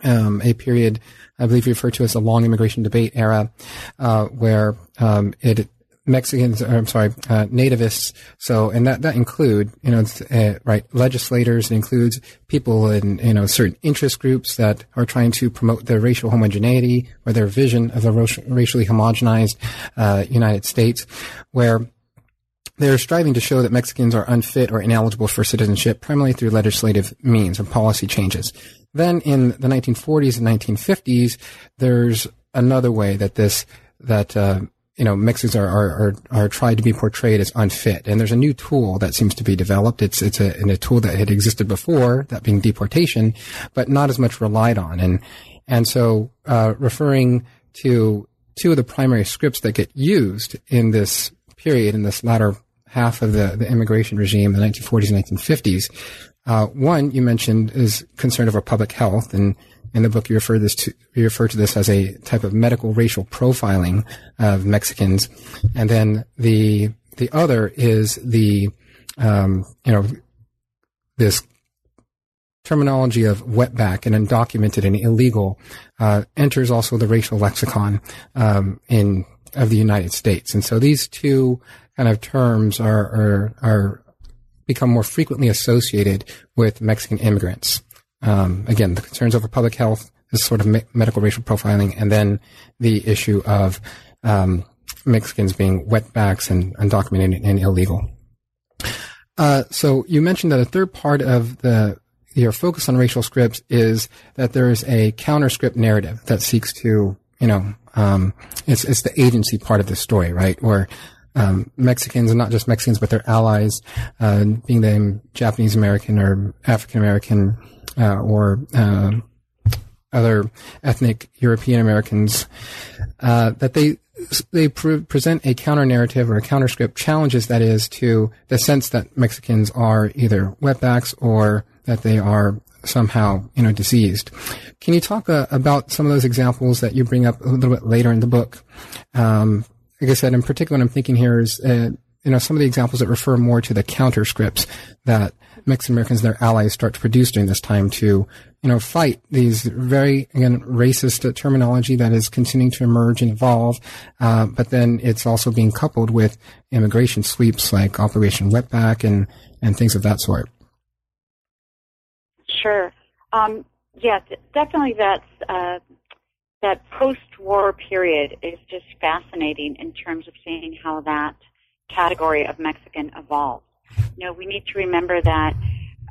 um, a period I believe referred to as the long immigration debate era, uh, where um, it Mexicans, or, I'm sorry, uh, nativists. So, and that, that include, you know, uh, right, legislators. It includes people in, you know, certain interest groups that are trying to promote their racial homogeneity or their vision of a racially homogenized, uh, United States, where they're striving to show that Mexicans are unfit or ineligible for citizenship primarily through legislative means and policy changes. Then in the 1940s and 1950s, there's another way that this, that, uh, you know, Mexicans are, are, are, are, tried to be portrayed as unfit. And there's a new tool that seems to be developed. It's, it's a, a tool that had existed before, that being deportation, but not as much relied on. And, and so, uh, referring to two of the primary scripts that get used in this period, in this latter half of the, the immigration regime, the 1940s and 1950s, uh, one you mentioned is concern over public health, and in the book you refer this to you refer to this as a type of medical racial profiling of Mexicans, and then the the other is the um, you know this terminology of wetback and undocumented and illegal uh, enters also the racial lexicon um, in of the United States, and so these two kind of terms are are, are become more frequently associated with Mexican immigrants. Um, again, the concerns over public health, this sort of me- medical racial profiling, and then the issue of um, Mexicans being wetbacks and undocumented and illegal. Uh, so you mentioned that a third part of the your focus on racial scripts is that there is a counter script narrative that seeks to, you know, um, it's it's the agency part of the story, right? Where um, Mexicans, and not just Mexicans, but their allies, uh, being them Japanese American or African American uh, or uh, other ethnic European Americans, uh, that they they pre- present a counter narrative or a counter script challenges that is to the sense that Mexicans are either wetbacks or that they are somehow you know diseased. Can you talk uh, about some of those examples that you bring up a little bit later in the book? Um, like I said, in particular, what I'm thinking here is, uh, you know, some of the examples that refer more to the counter scripts that Mexican Americans and their allies start to produce during this time to, you know, fight these very, again, racist terminology that is continuing to emerge and evolve. Uh, but then it's also being coupled with immigration sweeps like Operation Wetback and, and things of that sort. Sure. Um, yes, definitely that's, uh, that post-war period is just fascinating in terms of seeing how that category of Mexican evolved. You know, we need to remember that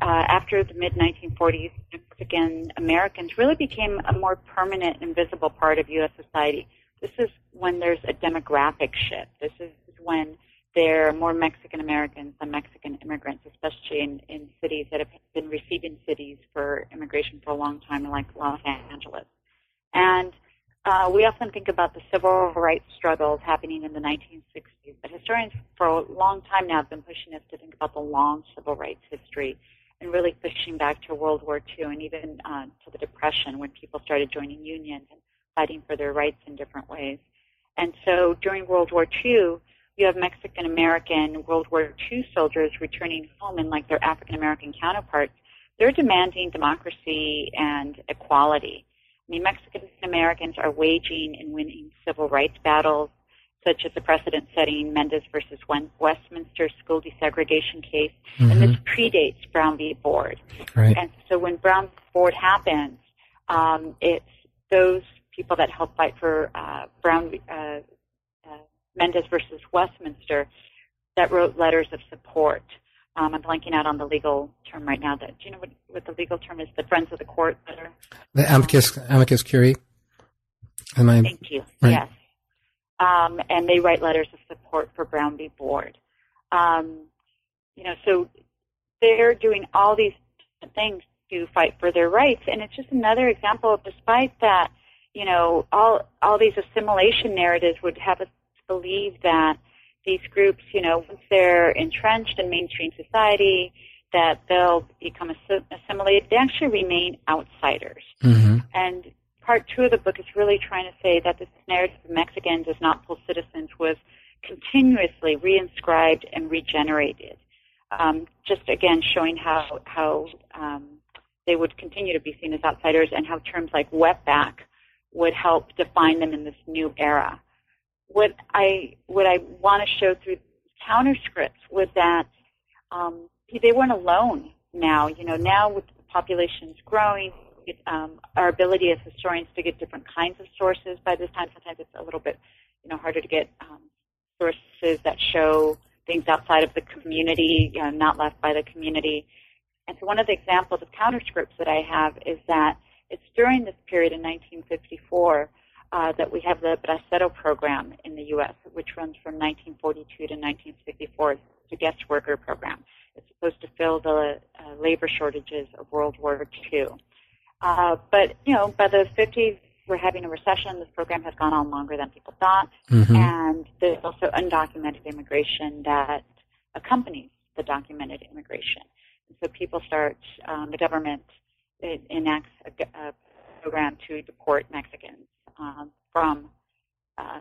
uh, after the mid 1940s, Mexican Americans really became a more permanent and visible part of U.S. society. This is when there's a demographic shift. This is when there are more Mexican Americans than Mexican immigrants, especially in, in cities that have been receiving cities for immigration for a long time, like Los Angeles. And uh, we often think about the civil rights struggles happening in the 1960s, but historians for a long time now have been pushing us to think about the long civil rights history and really pushing back to World War II and even uh, to the Depression when people started joining unions and fighting for their rights in different ways. And so during World War II, you have Mexican American World War II soldiers returning home and like their African American counterparts, they're demanding democracy and equality. I mean, Mexican Americans are waging and winning civil rights battles, such as the precedent-setting Mendez versus Westminster school desegregation case, mm-hmm. and this mm-hmm. predates Brown v. Board. Right. And so when Brown v. Board happens, um, it's those people that help fight for uh, Brown uh, uh, Mendez versus Westminster that wrote letters of support um, I'm blanking out on the legal term right now. That do you know what, what the legal term is? The Friends of the Court letter. The amicus amicus curiae. Am I? Thank you. Right? Yes. Um, and they write letters of support for Brown v. Board. Um, you know, so they're doing all these things to fight for their rights, and it's just another example of, despite that, you know, all all these assimilation narratives would have us believe that these groups, you know, once they're entrenched in mainstream society, that they'll become assimilated, they actually remain outsiders. Mm-hmm. And part two of the book is really trying to say that this narrative of Mexicans as not full citizens was continuously reinscribed and regenerated. Um, just again showing how how um, they would continue to be seen as outsiders and how terms like wetback would help define them in this new era what I what I want to show through counterscripts was that um, they weren't alone. Now, you know, now with the populations growing, it, um, our ability as historians to get different kinds of sources. By this time, sometimes it's a little bit, you know, harder to get um, sources that show things outside of the community, you know, not left by the community. And so, one of the examples of counterscripts that I have is that it's during this period in 1954 uh, that we have the Bracero program in the U.S., which runs from 1942 to 1964. It's a guest worker program. It's supposed to fill the uh, labor shortages of World War II. Uh, but, you know, by the 50s, we're having a recession. This program has gone on longer than people thought. Mm-hmm. And there's also undocumented immigration that accompanies the documented immigration. And so people start, um, the government enacts a, a program to deport Mexicans um, from uh,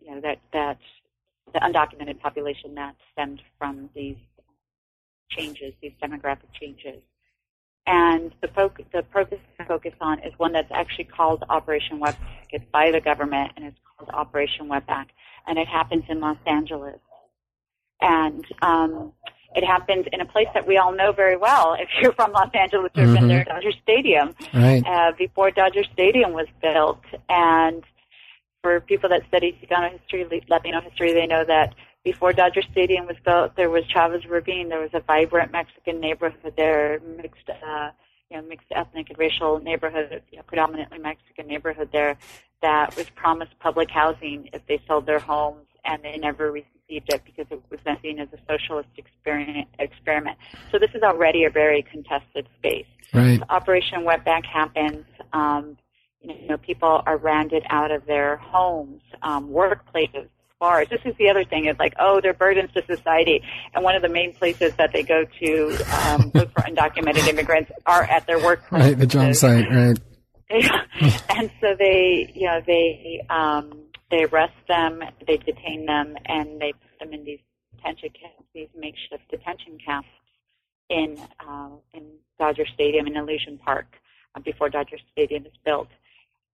you know that that the undocumented population that stemmed from these changes, these demographic changes. And the, focus, the focus focus on is one that's actually called Operation Wetback. It's by the government and it's called Operation Wetback. And it happens in Los Angeles. And um, it happens in a place that we all know very well. If you're from Los Angeles or mm-hmm. been there, Dodger Stadium, right. uh, before Dodger Stadium was built. And for people that study Chicano history, Latino history, they know that before Dodger Stadium was built, there was Chavez Ravine. There was a vibrant Mexican neighborhood there, mixed, uh, you know, mixed ethnic and racial neighborhood, you know, predominantly Mexican neighborhood there that was promised public housing if they sold their homes, and they never received it because it was then seen as a socialist experiment. So this is already a very contested space. Right. So Operation Wetback happens. Um, you know, people are rounded out of their homes, um, workplaces, bars. This is the other thing. It's like, oh, they're burdens to society. And one of the main places that they go to um, look for undocumented immigrants are at their workplace. Right, the job site. Right. and so they, you know, they um, they arrest them, they detain them, and they put them in these detention camps, these makeshift detention camps in uh, in Dodger Stadium in Elysian Park uh, before Dodger Stadium is built.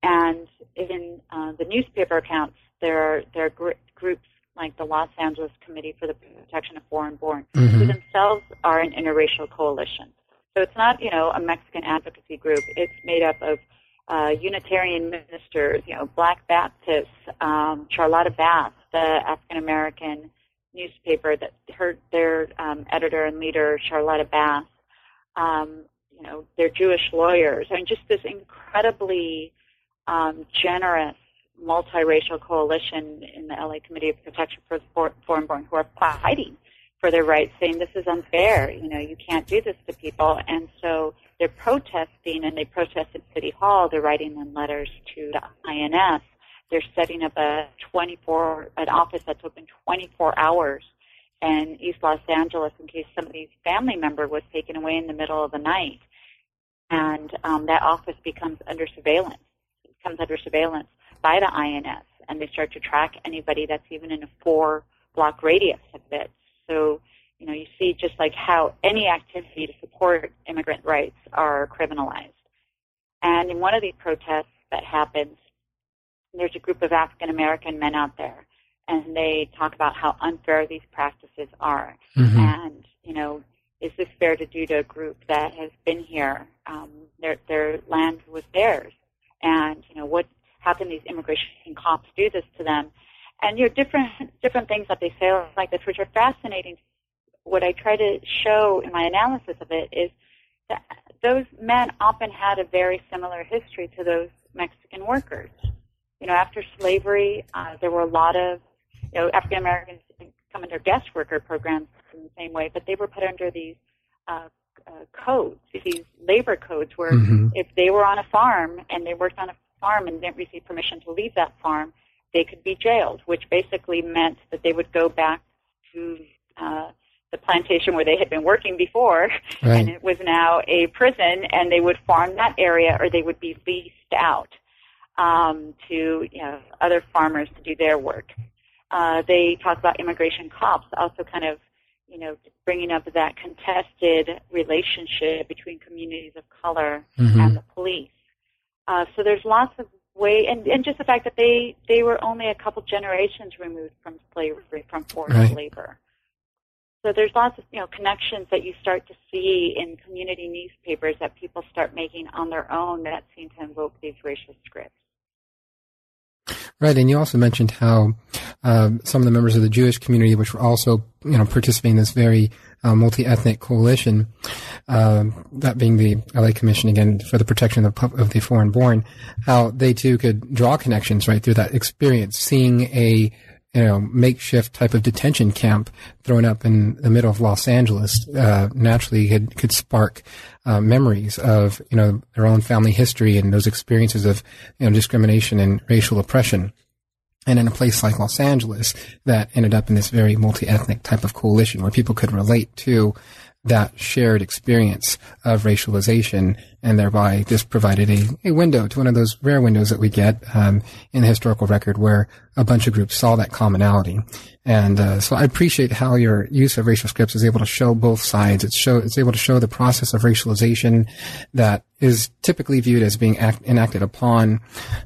And in uh, the newspaper accounts, there are there are gr- groups like the Los Angeles Committee for the Protection of Foreign Born, mm-hmm. who themselves are an interracial coalition. So it's not you know a Mexican advocacy group. It's made up of uh, Unitarian ministers, you know, Black Baptists, um, Charlotta Bass, the African American newspaper that her their um, editor and leader, Charlotta Bass, um, you know, their Jewish lawyers, I mean, just this incredibly um, generous multiracial coalition in the LA Committee of Protection for the Foreign-Born who are fighting for their rights, saying this is unfair. You know, you can't do this to people, and so they're protesting, and they protest at City Hall. They're writing in letters to the INS. They're setting up a 24 an office that's open 24 hours in East Los Angeles in case somebody's family member was taken away in the middle of the night, and um, that office becomes under surveillance. It becomes under surveillance by the INS, and they start to track anybody that's even in a four block radius of it. So, you know, you see just like how any activity to support immigrant rights are criminalized. And in one of these protests that happens, there's a group of African American men out there, and they talk about how unfair these practices are. Mm-hmm. And, you know, is this fair to do to a group that has been here? Um, their, their land was theirs. And, you know, what how can these immigration cops do this to them? And you know, different different things that they say like this, which are fascinating. What I try to show in my analysis of it is that those men often had a very similar history to those Mexican workers. You know, after slavery, uh, there were a lot of you know African Americans come under guest worker programs in the same way, but they were put under these uh, uh, codes, these labor codes, where mm-hmm. if they were on a farm and they worked on a farm and didn't receive permission to leave that farm, they could be jailed, which basically meant that they would go back to uh, the plantation where they had been working before, right. and it was now a prison, and they would farm that area or they would be leased out um, to you know, other farmers to do their work. Uh, they talk about immigration cops, also kind of you know bringing up that contested relationship between communities of color mm-hmm. and the police. Uh, so there's lots of way, and, and just the fact that they they were only a couple generations removed from slavery, from forced right. labor. So there's lots of you know connections that you start to see in community newspapers that people start making on their own that seem to invoke these racial scripts. Right, and you also mentioned how um, some of the members of the Jewish community, which were also you know participating in this very uh, multi-ethnic coalition, uh, that being the LA Commission again for the protection of of the foreign-born, how they too could draw connections right through that experience, seeing a you know makeshift type of detention camp thrown up in the middle of Los Angeles uh, naturally could could spark uh, memories of you know their own family history and those experiences of you know discrimination and racial oppression. And in a place like Los Angeles, that ended up in this very multi-ethnic type of coalition where people could relate to that shared experience of racialization, and thereby this provided a, a window to one of those rare windows that we get um, in the historical record where a bunch of groups saw that commonality. And uh, so I appreciate how your use of racial scripts is able to show both sides. It's show it's able to show the process of racialization that is typically viewed as being act, enacted upon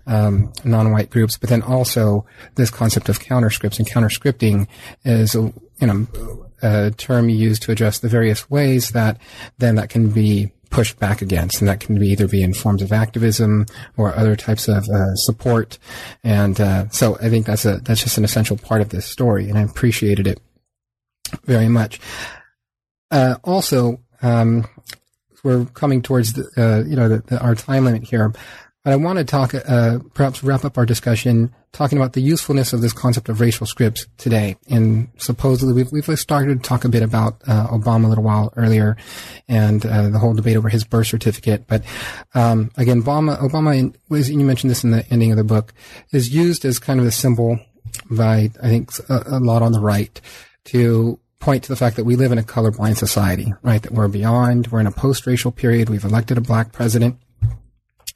um, non-white groups, but then also this concept of counter scripts and counterscripting is you know a term used to address the various ways that then that can be pushed back against, and that can be either be in forms of activism or other types of uh, support. And uh, so I think that's a that's just an essential part of this story, and I appreciated it very much. Uh, also, um, we're coming towards the, uh, you know the, the, our time limit here. But I want to talk, uh, perhaps wrap up our discussion talking about the usefulness of this concept of racial scripts today. And supposedly we've, we've started to talk a bit about uh, Obama a little while earlier and uh, the whole debate over his birth certificate. But um, again, Obama, Obama, was, you mentioned this in the ending of the book, is used as kind of a symbol by, I think, a, a lot on the right to point to the fact that we live in a colorblind society, right? That we're beyond, we're in a post-racial period. We've elected a black president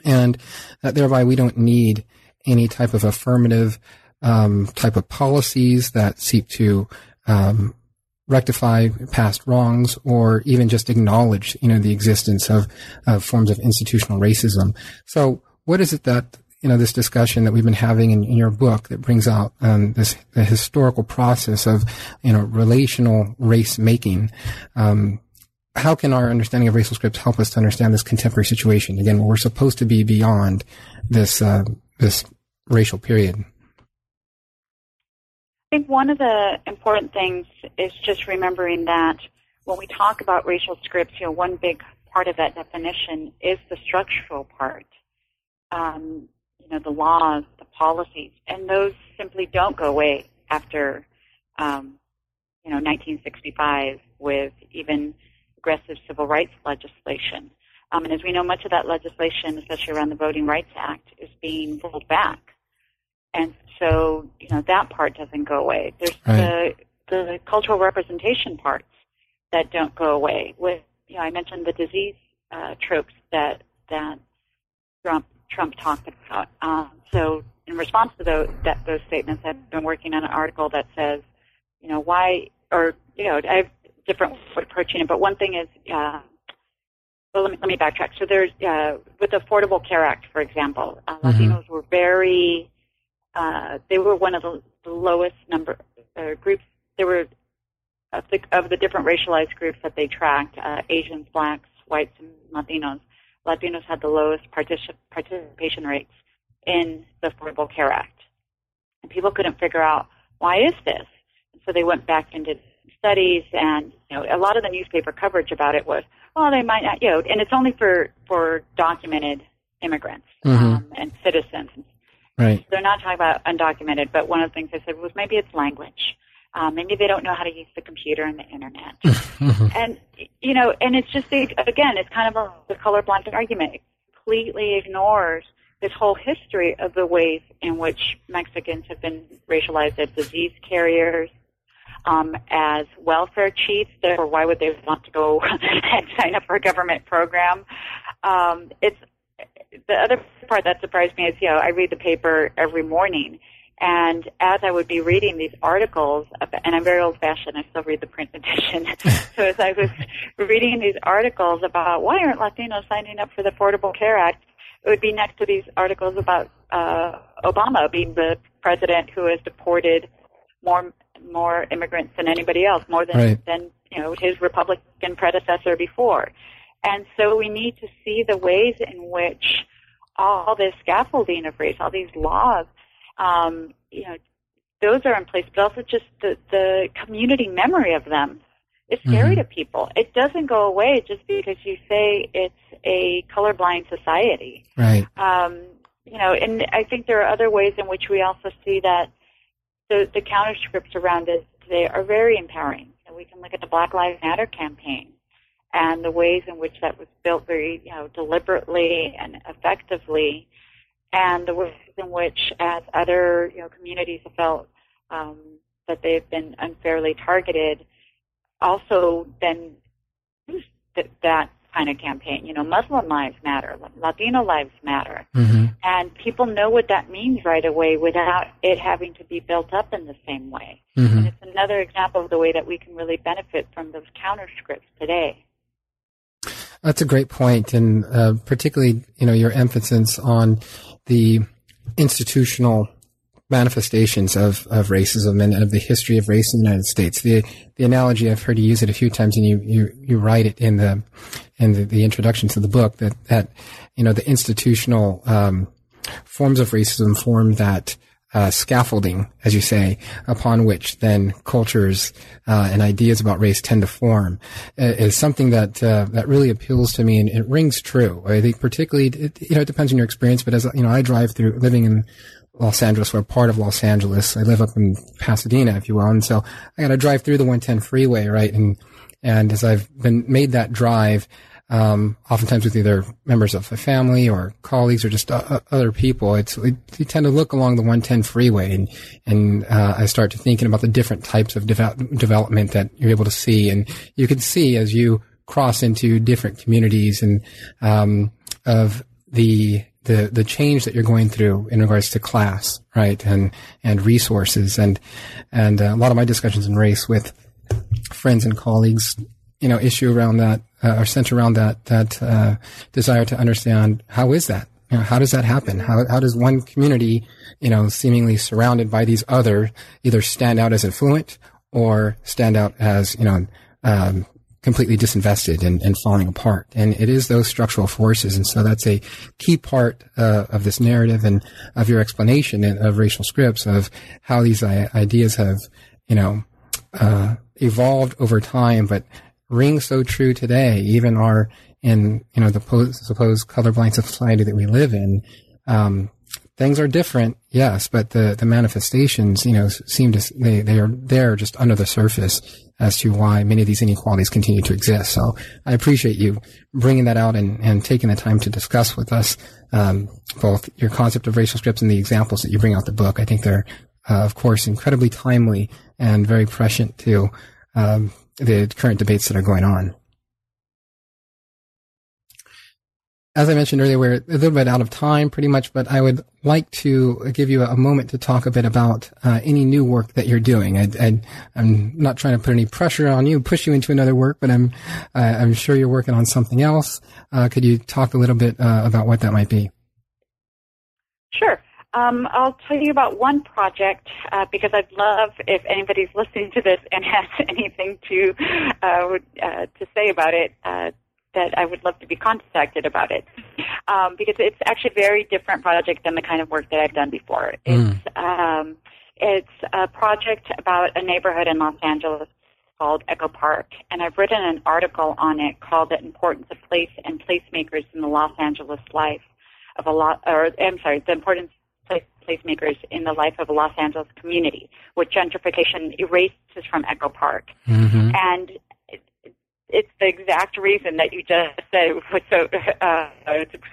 and that thereby we don't need any type of affirmative um, type of policies that seek to um, rectify past wrongs or even just acknowledge, you know, the existence of, of forms of institutional racism. So, what is it that you know this discussion that we've been having in, in your book that brings out um, this the historical process of you know relational race making? Um, how can our understanding of racial scripts help us to understand this contemporary situation? Again, where we're supposed to be beyond this uh, this racial period. I think one of the important things is just remembering that when we talk about racial scripts, you know, one big part of that definition is the structural part. Um, you know, the laws, the policies, and those simply don't go away after, um, you know, 1965 with even aggressive civil rights legislation. Um, and as we know, much of that legislation, especially around the Voting Rights Act, is being rolled back. And so, you know, that part doesn't go away. There's right. the, the cultural representation parts that don't go away. With, you know, I mentioned the disease uh, tropes that, that Trump, Trump talked about. Um, so in response to those, that, those statements, I've been working on an article that says, you know, why, or, you know, I have different approaching it, but one thing is, uh, well, let me, let me backtrack. So there's, uh, with the Affordable Care Act, for example, uh, mm-hmm. Latinos were very, uh, they were one of the, the lowest number uh, groups. There were of the, of the different racialized groups that they tracked, uh, Asians, blacks, whites, and Latinos. Latinos had the lowest particip- participation rates in the Affordable Care Act. And people couldn't figure out why is this? And so they went back into studies, and you know, a lot of the newspaper coverage about it was, well, they might not, you know, and it's only for for documented immigrants mm-hmm. um, and citizens. Right. They're not talking about undocumented, but one of the things they said was maybe it's language. Um, maybe they don't know how to use the computer and the internet. and you know, and it's just again, it's kind of a the colorblind argument. It completely ignores this whole history of the ways in which Mexicans have been racialized as disease carriers, um, as welfare chiefs. Therefore, why would they want to go and sign up for a government program? Um, it's the other part that surprised me is, you know, I read the paper every morning, and as I would be reading these articles, and I'm very old-fashioned, I still read the print edition. so as I was reading these articles about why aren't Latinos signing up for the Affordable Care Act, it would be next to these articles about uh, Obama being the president who has deported more more immigrants than anybody else, more than right. than you know his Republican predecessor before. And so we need to see the ways in which all this scaffolding of race, all these laws, um, you know, those are in place, but also just the, the community memory of them is scary mm-hmm. to people. It doesn't go away just because you say it's a colorblind society. Right. Um, you know, and I think there are other ways in which we also see that the, counter scripts around it today are very empowering. And we can look at the Black Lives Matter campaign and the ways in which that was built very, you know, deliberately and effectively, and the ways in which, as other, you know, communities have felt um, that they've been unfairly targeted, also then that kind of campaign. You know, Muslim lives matter, Latino lives matter, mm-hmm. and people know what that means right away without it having to be built up in the same way. Mm-hmm. And it's another example of the way that we can really benefit from those counter scripts today. That's a great point, and uh, particularly, you know, your emphasis on the institutional manifestations of, of racism and of the history of race in the United States. The the analogy I've heard you use it a few times, and you you, you write it in the in the, the introduction to the book that that you know the institutional um, forms of racism form that uh, scaffolding, as you say, upon which then cultures uh, and ideas about race tend to form, uh, is something that uh, that really appeals to me, and it rings true. I think particularly, it, you know, it depends on your experience, but as you know, I drive through living in Los Angeles, or part of Los Angeles. I live up in Pasadena, if you will, and so I got to drive through the 110 freeway, right? And and as I've been made that drive, um, oftentimes with either members of a family or colleagues or just uh, uh other people. It's it, you tend to look along the 110 freeway, and and uh, I start to thinking about the different types of development that you're able to see, and you can see as you cross into different communities and um, of the the the change that you're going through in regards to class, right, and and resources, and and uh, a lot of my discussions in race with friends and colleagues you know, issue around that, uh, or center around that, that, uh, desire to understand how is that? You know, how does that happen? How, how does one community, you know, seemingly surrounded by these other either stand out as affluent or stand out as, you know, um, completely disinvested and, and falling apart. And it is those structural forces. And so that's a key part uh, of this narrative and of your explanation of racial scripts of how these ideas have, you know, uh, evolved over time, but ring so true today, even our, in, you know, the po- supposed colorblind society that we live in. Um, things are different, yes, but the, the manifestations, you know, seem to, they, they are there just under the surface as to why many of these inequalities continue to exist. So I appreciate you bringing that out and, and taking the time to discuss with us, um, both your concept of racial scripts and the examples that you bring out the book. I think they're, uh, of course, incredibly timely and very prescient to, um, the current debates that are going on. As I mentioned earlier, we're a little bit out of time pretty much, but I would like to give you a moment to talk a bit about uh, any new work that you're doing. I, am not trying to put any pressure on you, push you into another work, but I'm, uh, I'm sure you're working on something else. Uh, could you talk a little bit uh, about what that might be? Sure. Um, I'll tell you about one project uh, because I'd love if anybody's listening to this and has anything to uh, uh, to say about it uh, that I would love to be contacted about it um, because it's actually a very different project than the kind of work that I've done before. Mm. It's um, it's a project about a neighborhood in Los Angeles called Echo Park, and I've written an article on it called "The Importance of Place and Placemakers in the Los Angeles Life of a lot." Or I'm sorry, the importance of place placemakers in the life of a Los Angeles community, which gentrification erases from Echo Park. Mm-hmm. And it's the exact reason that you just said was so uh,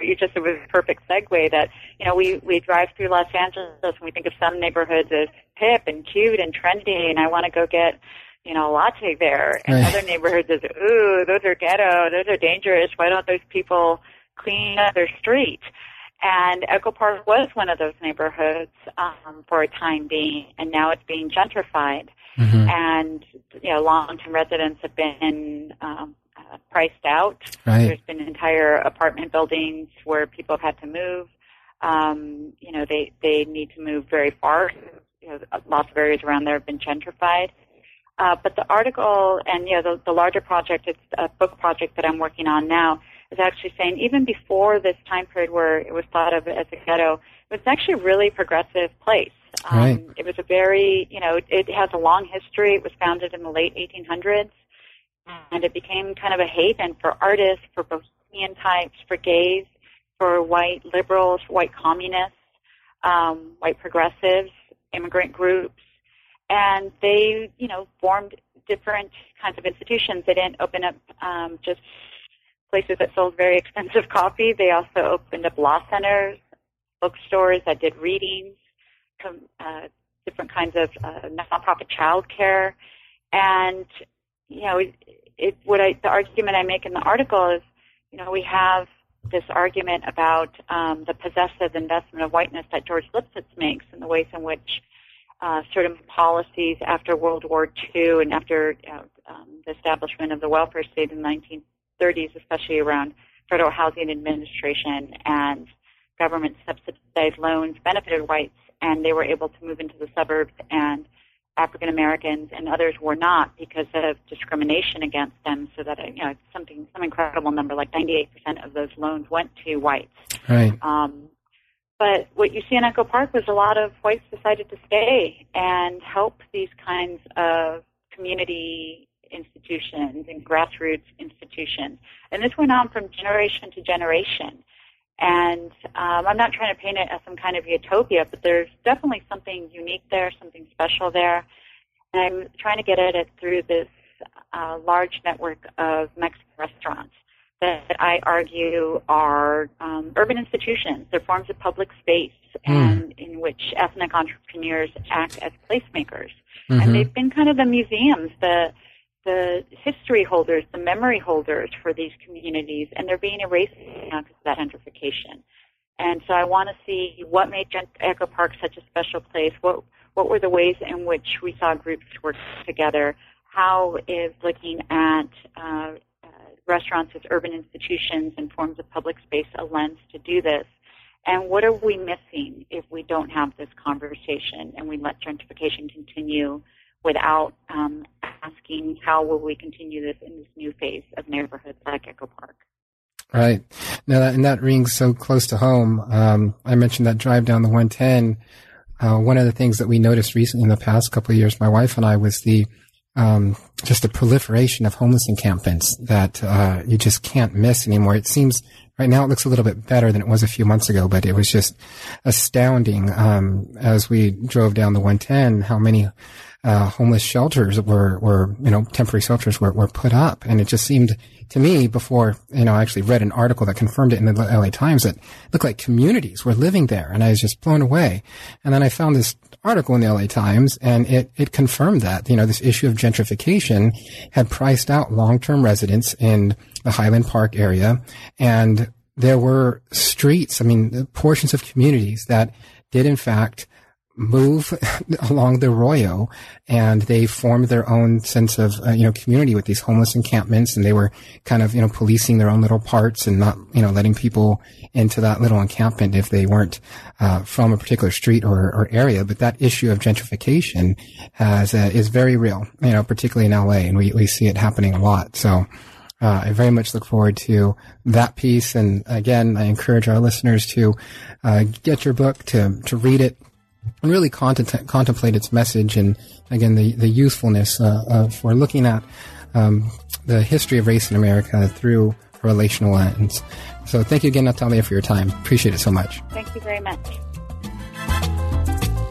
you just it was a perfect segue that you know we we drive through Los Angeles and we think of some neighborhoods as hip and cute and trendy and I want to go get you know a latte there. And right. other neighborhoods as ooh those are ghetto those are dangerous. Why don't those people clean up their street? And Echo Park was one of those neighborhoods um, for a time being and now it's being gentrified mm-hmm. and you know long-term residents have been um, uh, priced out. Right. There's been entire apartment buildings where people have had to move. Um, you know, they they need to move very far. You know, lots of areas around there have been gentrified. Uh, but the article and you know the, the larger project, it's a book project that I'm working on now, is actually saying even before this time period where it was thought of as a ghetto, it was actually a really progressive place. Um. It was a very, you know, it has a long history. It was founded in the late 1800s, and it became kind of a haven for artists, for bohemian types, for gays, for white liberals, white communists, um, white progressives, immigrant groups, and they, you know, formed different kinds of institutions. They didn't open up um, just places that sold very expensive coffee. They also opened up law centers, bookstores that did readings, uh, different kinds of uh, nonprofit childcare, and you know, it, it, what I the argument I make in the article is, you know, we have this argument about um, the possessive investment of whiteness that George Lipsitz makes and the ways in which uh, certain policies after World War II and after uh, um, the establishment of the welfare state in the 1930s, especially around federal housing administration and government subsidized loans, benefited whites and they were able to move into the suburbs and African Americans and others were not because of discrimination against them. So that you know something some incredible number like 98% of those loans went to whites. Right. Um, but what you see in Echo Park was a lot of whites decided to stay and help these kinds of community institutions and grassroots institutions. And this went on from generation to generation. And um, I'm not trying to paint it as some kind of utopia, but there's definitely something unique there, something special there. And I'm trying to get at it through this uh, large network of Mexican restaurants that I argue are um, urban institutions. They're forms of public space mm. and in which ethnic entrepreneurs act as placemakers. Mm-hmm. And they've been kind of the museums, the the history holders, the memory holders for these communities, and they're being erased now because of that gentrification. And so I want to see what made Echo Park such a special place. What what were the ways in which we saw groups work together? How is looking at uh, uh, restaurants as urban institutions and forms of public space a lens to do this? And what are we missing if we don't have this conversation and we let gentrification continue without um, asking how will we continue this in this new phase of neighborhoods like Echo Park. Right. Now that, and that rings so close to home. Um, I mentioned that drive down the 110. Uh, one of the things that we noticed recently in the past couple of years, my wife and I, was the um, just the proliferation of homeless encampments that uh, you just can't miss anymore. It seems right now it looks a little bit better than it was a few months ago, but it was just astounding um, as we drove down the 110 how many uh, homeless shelters were, were, you know, temporary shelters were, were put up. And it just seemed to me before, you know, I actually read an article that confirmed it in the LA Times that looked like communities were living there. And I was just blown away. And then I found this article in the LA Times and it, it confirmed that, you know, this issue of gentrification had priced out long-term residents in the Highland Park area. And there were streets, I mean, portions of communities that did in fact move along the arroyo and they formed their own sense of uh, you know community with these homeless encampments. And they were kind of you know policing their own little parts and not you know letting people into that little encampment if they weren't uh, from a particular street or, or, area. But that issue of gentrification has uh, is very real you know particularly in LA and we, we see it happening a lot. So uh, I very much look forward to that piece. And again, I encourage our listeners to uh, get your book, to to read it, and really content, contemplate its message and again the the usefulness uh, for looking at um, the history of race in America through a relational lens. So thank you again, Natalia, for your time. Appreciate it so much. Thank you very much.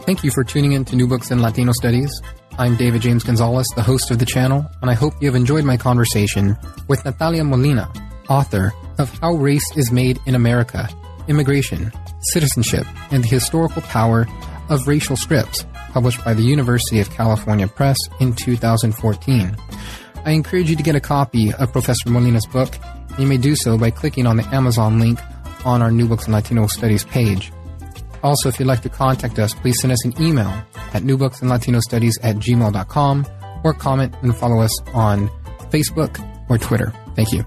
Thank you for tuning in to New Books in Latino Studies. I'm David James Gonzales, the host of the channel, and I hope you have enjoyed my conversation with Natalia Molina, author of How Race is Made in America Immigration, Citizenship, and the Historical Power of Racial Scripts, published by the University of California Press in 2014. I encourage you to get a copy of Professor Molina's book. You may do so by clicking on the Amazon link on our New Books in Latino Studies page. Also, if you'd like to contact us, please send us an email at newbooksinlatinostudies at gmail.com or comment and follow us on Facebook or Twitter. Thank you.